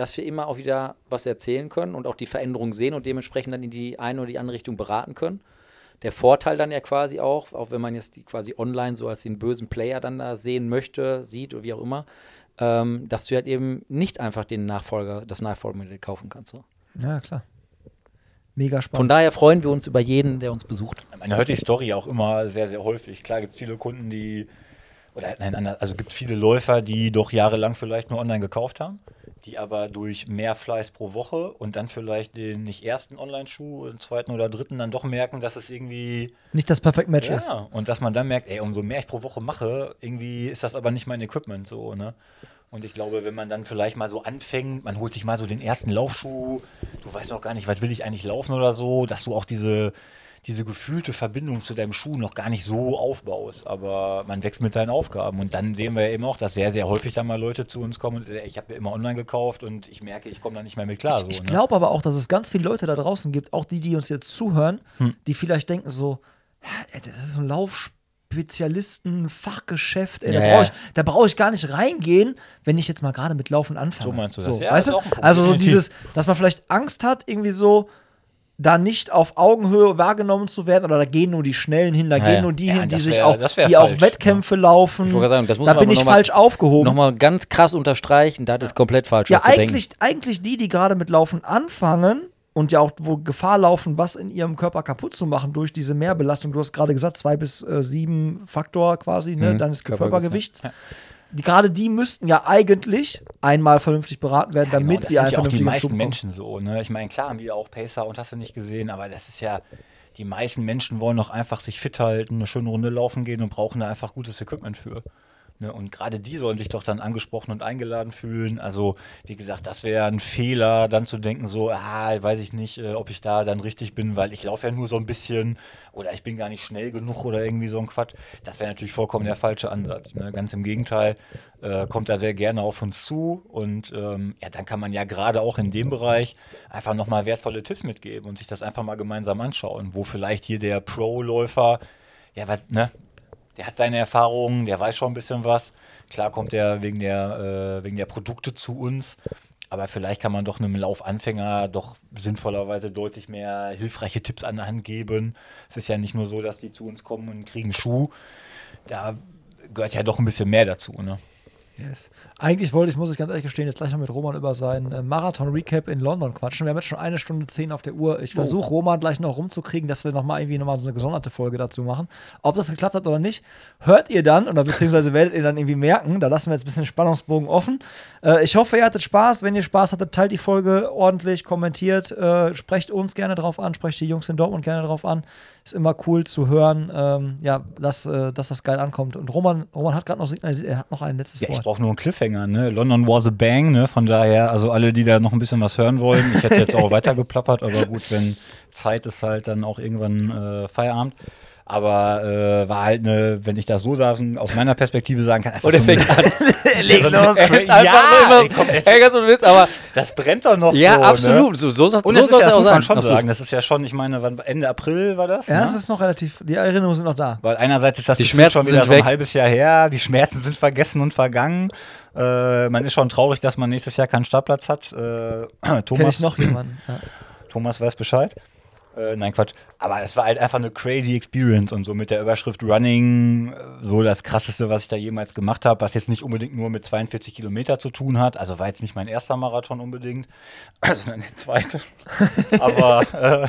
dass wir immer auch wieder was erzählen können und auch die Veränderung sehen und dementsprechend dann in die eine oder die andere Richtung beraten können. Der Vorteil dann ja quasi auch, auch wenn man jetzt die quasi online so als den bösen Player dann da sehen möchte, sieht oder wie auch immer, ähm, dass du halt eben nicht einfach den Nachfolger, das Nachfolgemodell kaufen kannst. So. Ja, klar. Mega Von spannend. daher freuen wir uns über jeden, der uns besucht. Man hört die Story auch immer sehr, sehr häufig. Klar gibt es viele Kunden, die, oder nein, anders, also gibt es viele Läufer, die doch jahrelang vielleicht nur online gekauft haben, die aber durch mehr Fleiß pro Woche und dann vielleicht den nicht ersten Online-Schuh, den zweiten oder dritten dann doch merken, dass es irgendwie, Nicht das Perfect Match ja, ist. und dass man dann merkt, ey, umso mehr ich pro Woche mache, irgendwie ist das aber nicht mein Equipment so, ne? Und ich glaube, wenn man dann vielleicht mal so anfängt, man holt sich mal so den ersten Laufschuh, du weißt noch gar nicht, was will ich eigentlich laufen oder so, dass du auch diese, diese gefühlte Verbindung zu deinem Schuh noch gar nicht so aufbaust. Aber man wächst mit seinen Aufgaben. Und dann sehen wir ja eben auch, dass sehr, sehr häufig dann mal Leute zu uns kommen und äh, ich habe ja immer online gekauft und ich merke, ich komme da nicht mehr mit klar. Ich, so, ich ne? glaube aber auch, dass es ganz viele Leute da draußen gibt, auch die, die uns jetzt zuhören, Hm. die vielleicht denken so, "Hä, das ist so ein Laufspezialisten, Fachgeschäft, ey, Ja, da brauche ich, da brauch ich gar nicht reingehen, wenn ich jetzt mal gerade mit Laufen anfange. So meinst du das? So, Ja, weißt du? Also so dieses, dass man vielleicht Angst hat, irgendwie so da nicht auf Augenhöhe wahrgenommen zu werden oder da gehen nur die Schnellen hin, da Ja, gehen ja. nur die Ja, hin, die das sich wär- auch, wär die auch Wettkämpfe laufen. Ich sagen, das muss da bin ich mal- falsch aufgehoben. Nochmal ganz krass unterstreichen, da ist komplett falsch, Ja, eigentlich, eigentlich die, die gerade mit Laufen anfangen und ja auch wo Gefahr laufen, was in ihrem Körper kaputt zu machen durch diese Mehrbelastung. Du hast gerade gesagt, zwei bis äh, sieben Faktor quasi, ne, Mhm, deines Körpergewicht, Körpergewichts. Die, gerade die müssten ja eigentlich einmal vernünftig beraten werden, Ja, genau, damit sie einen ja auch die vernünftigen meisten Schub. Menschen so. Ne? Ich meine, klar haben wir auch Pacer und hast du nicht gesehen, aber das ist ja, die meisten Menschen wollen doch einfach sich fit halten, eine schöne Runde laufen gehen und brauchen da einfach gutes Equipment für. Ne? Und gerade die sollen sich doch dann angesprochen und eingeladen fühlen. Also, wie gesagt, das wäre ein Fehler, dann zu denken, so, ah, weiß ich nicht, äh, ob ich da dann richtig bin, weil ich laufe ja nur so ein bisschen oder ich bin gar nicht schnell genug oder irgendwie so ein Quatsch. Das wäre natürlich vollkommen der falsche Ansatz. Ne? Ganz im Gegenteil, äh, kommt da sehr gerne auf uns zu und ähm, ja, dann kann man ja gerade auch in dem Bereich einfach nochmal wertvolle Tipps mitgeben und sich das einfach mal gemeinsam anschauen, wo vielleicht hier der Pro-Läufer, ja, was, ne, der hat seine Erfahrungen, der weiß schon ein bisschen was. Klar kommt er wegen der, äh, wegen der Produkte zu uns, aber vielleicht kann man doch einem Laufanfänger doch sinnvollerweise deutlich mehr hilfreiche Tipps an der Hand geben. Es ist ja nicht nur so, dass die zu uns kommen und kriegen Schuh. Da gehört ja doch ein bisschen mehr dazu. Ne? Yes. Eigentlich wollte ich, muss ich ganz ehrlich gestehen, jetzt gleich noch mit Roman über seinen äh, Marathon-Recap in London quatschen. Wir haben jetzt schon eine Stunde zehn auf der Uhr. Ich versuche Roman gleich noch rumzukriegen, dass wir nochmal irgendwie nochmal so eine gesonderte Folge dazu machen. Ob das geklappt hat oder nicht, hört ihr dann oder beziehungsweise werdet ihr dann irgendwie merken. Da lassen wir jetzt ein bisschen den Spannungsbogen offen. Äh, ich hoffe, ihr hattet Spaß. Wenn ihr Spaß hattet, teilt die Folge ordentlich, kommentiert, äh, sprecht uns gerne drauf an, sprecht die Jungs in Dortmund gerne drauf an. Ist immer cool zu hören, ähm, ja, dass, äh, dass das geil ankommt. Und Roman, Roman hat gerade noch signalisiert, er hat noch ein letztes Ja, ich Wort. brauche nur einen Cliffhanger. Ne? London was a bang. Ne? Von daher, also alle, die da noch ein bisschen was hören wollen. Ich hätte jetzt auch weiter geplappert, aber gut, wenn Zeit ist halt dann auch irgendwann äh, Feierabend. Aber äh, war halt eine, wenn ich das so sagen, aus meiner Perspektive sagen kann, einfach Und er so fängt an. Leg los, Er ist ja, einfach komm, immer, ey, ganz Witz, aber das brennt doch noch ja, so. absolut. Ne? So, so, so, Und so das, ist soll ja, es das auch muss sein. man schon Absolut. sagen. Das ist ja schon, ich meine, wann, Ende April war das? Ja, ne? es ist noch relativ, die Erinnerungen sind noch da. Weil einerseits ist das Die Schmerzen schon wieder sind so ein weg. halbes Jahr her, die Schmerzen sind vergessen und vergangen. Äh, man ist schon traurig, dass man nächstes Jahr keinen Startplatz hat. Äh, Kenne Thomas, ich noch jemanden. Ja. Thomas weiß Bescheid. Äh, nein, Quatsch. Aber es war halt einfach eine crazy Experience und so mit der Überschrift Running, äh, so das krasseste, was ich da jemals gemacht habe, was jetzt nicht unbedingt nur mit 42 Kilometer zu tun hat. Also war jetzt nicht mein erster Marathon unbedingt, sondern der zweite. aber, äh,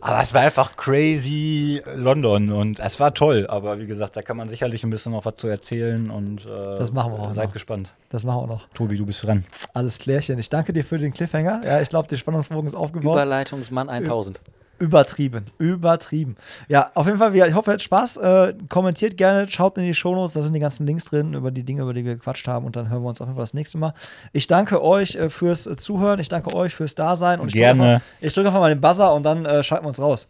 aber es war einfach crazy London und es war toll. Aber wie gesagt, da kann man sicherlich ein bisschen noch was zu erzählen und äh, Das machen wir auch seid noch. gespannt. Das machen wir noch. Tobi, du bist dran. Alles klärchen. Ich danke dir für den Cliffhanger. Ja, ich glaube, der Spannungsbogen ist aufgebaut. Überleitungsmann 1000. Übertrieben, übertrieben. Ja, auf jeden Fall, ich hoffe, ihr habt Spaß. Äh, kommentiert gerne, schaut in die Shownotes, da sind die ganzen Links drin über die Dinge, über die wir gequatscht haben und dann hören wir uns auf jeden Fall das nächste Mal. Ich danke euch äh, fürs Zuhören, ich danke euch fürs Dasein und ich drücke Gerne. einfach, ich drücke einfach mal den Buzzer und dann äh, schalten wir uns raus.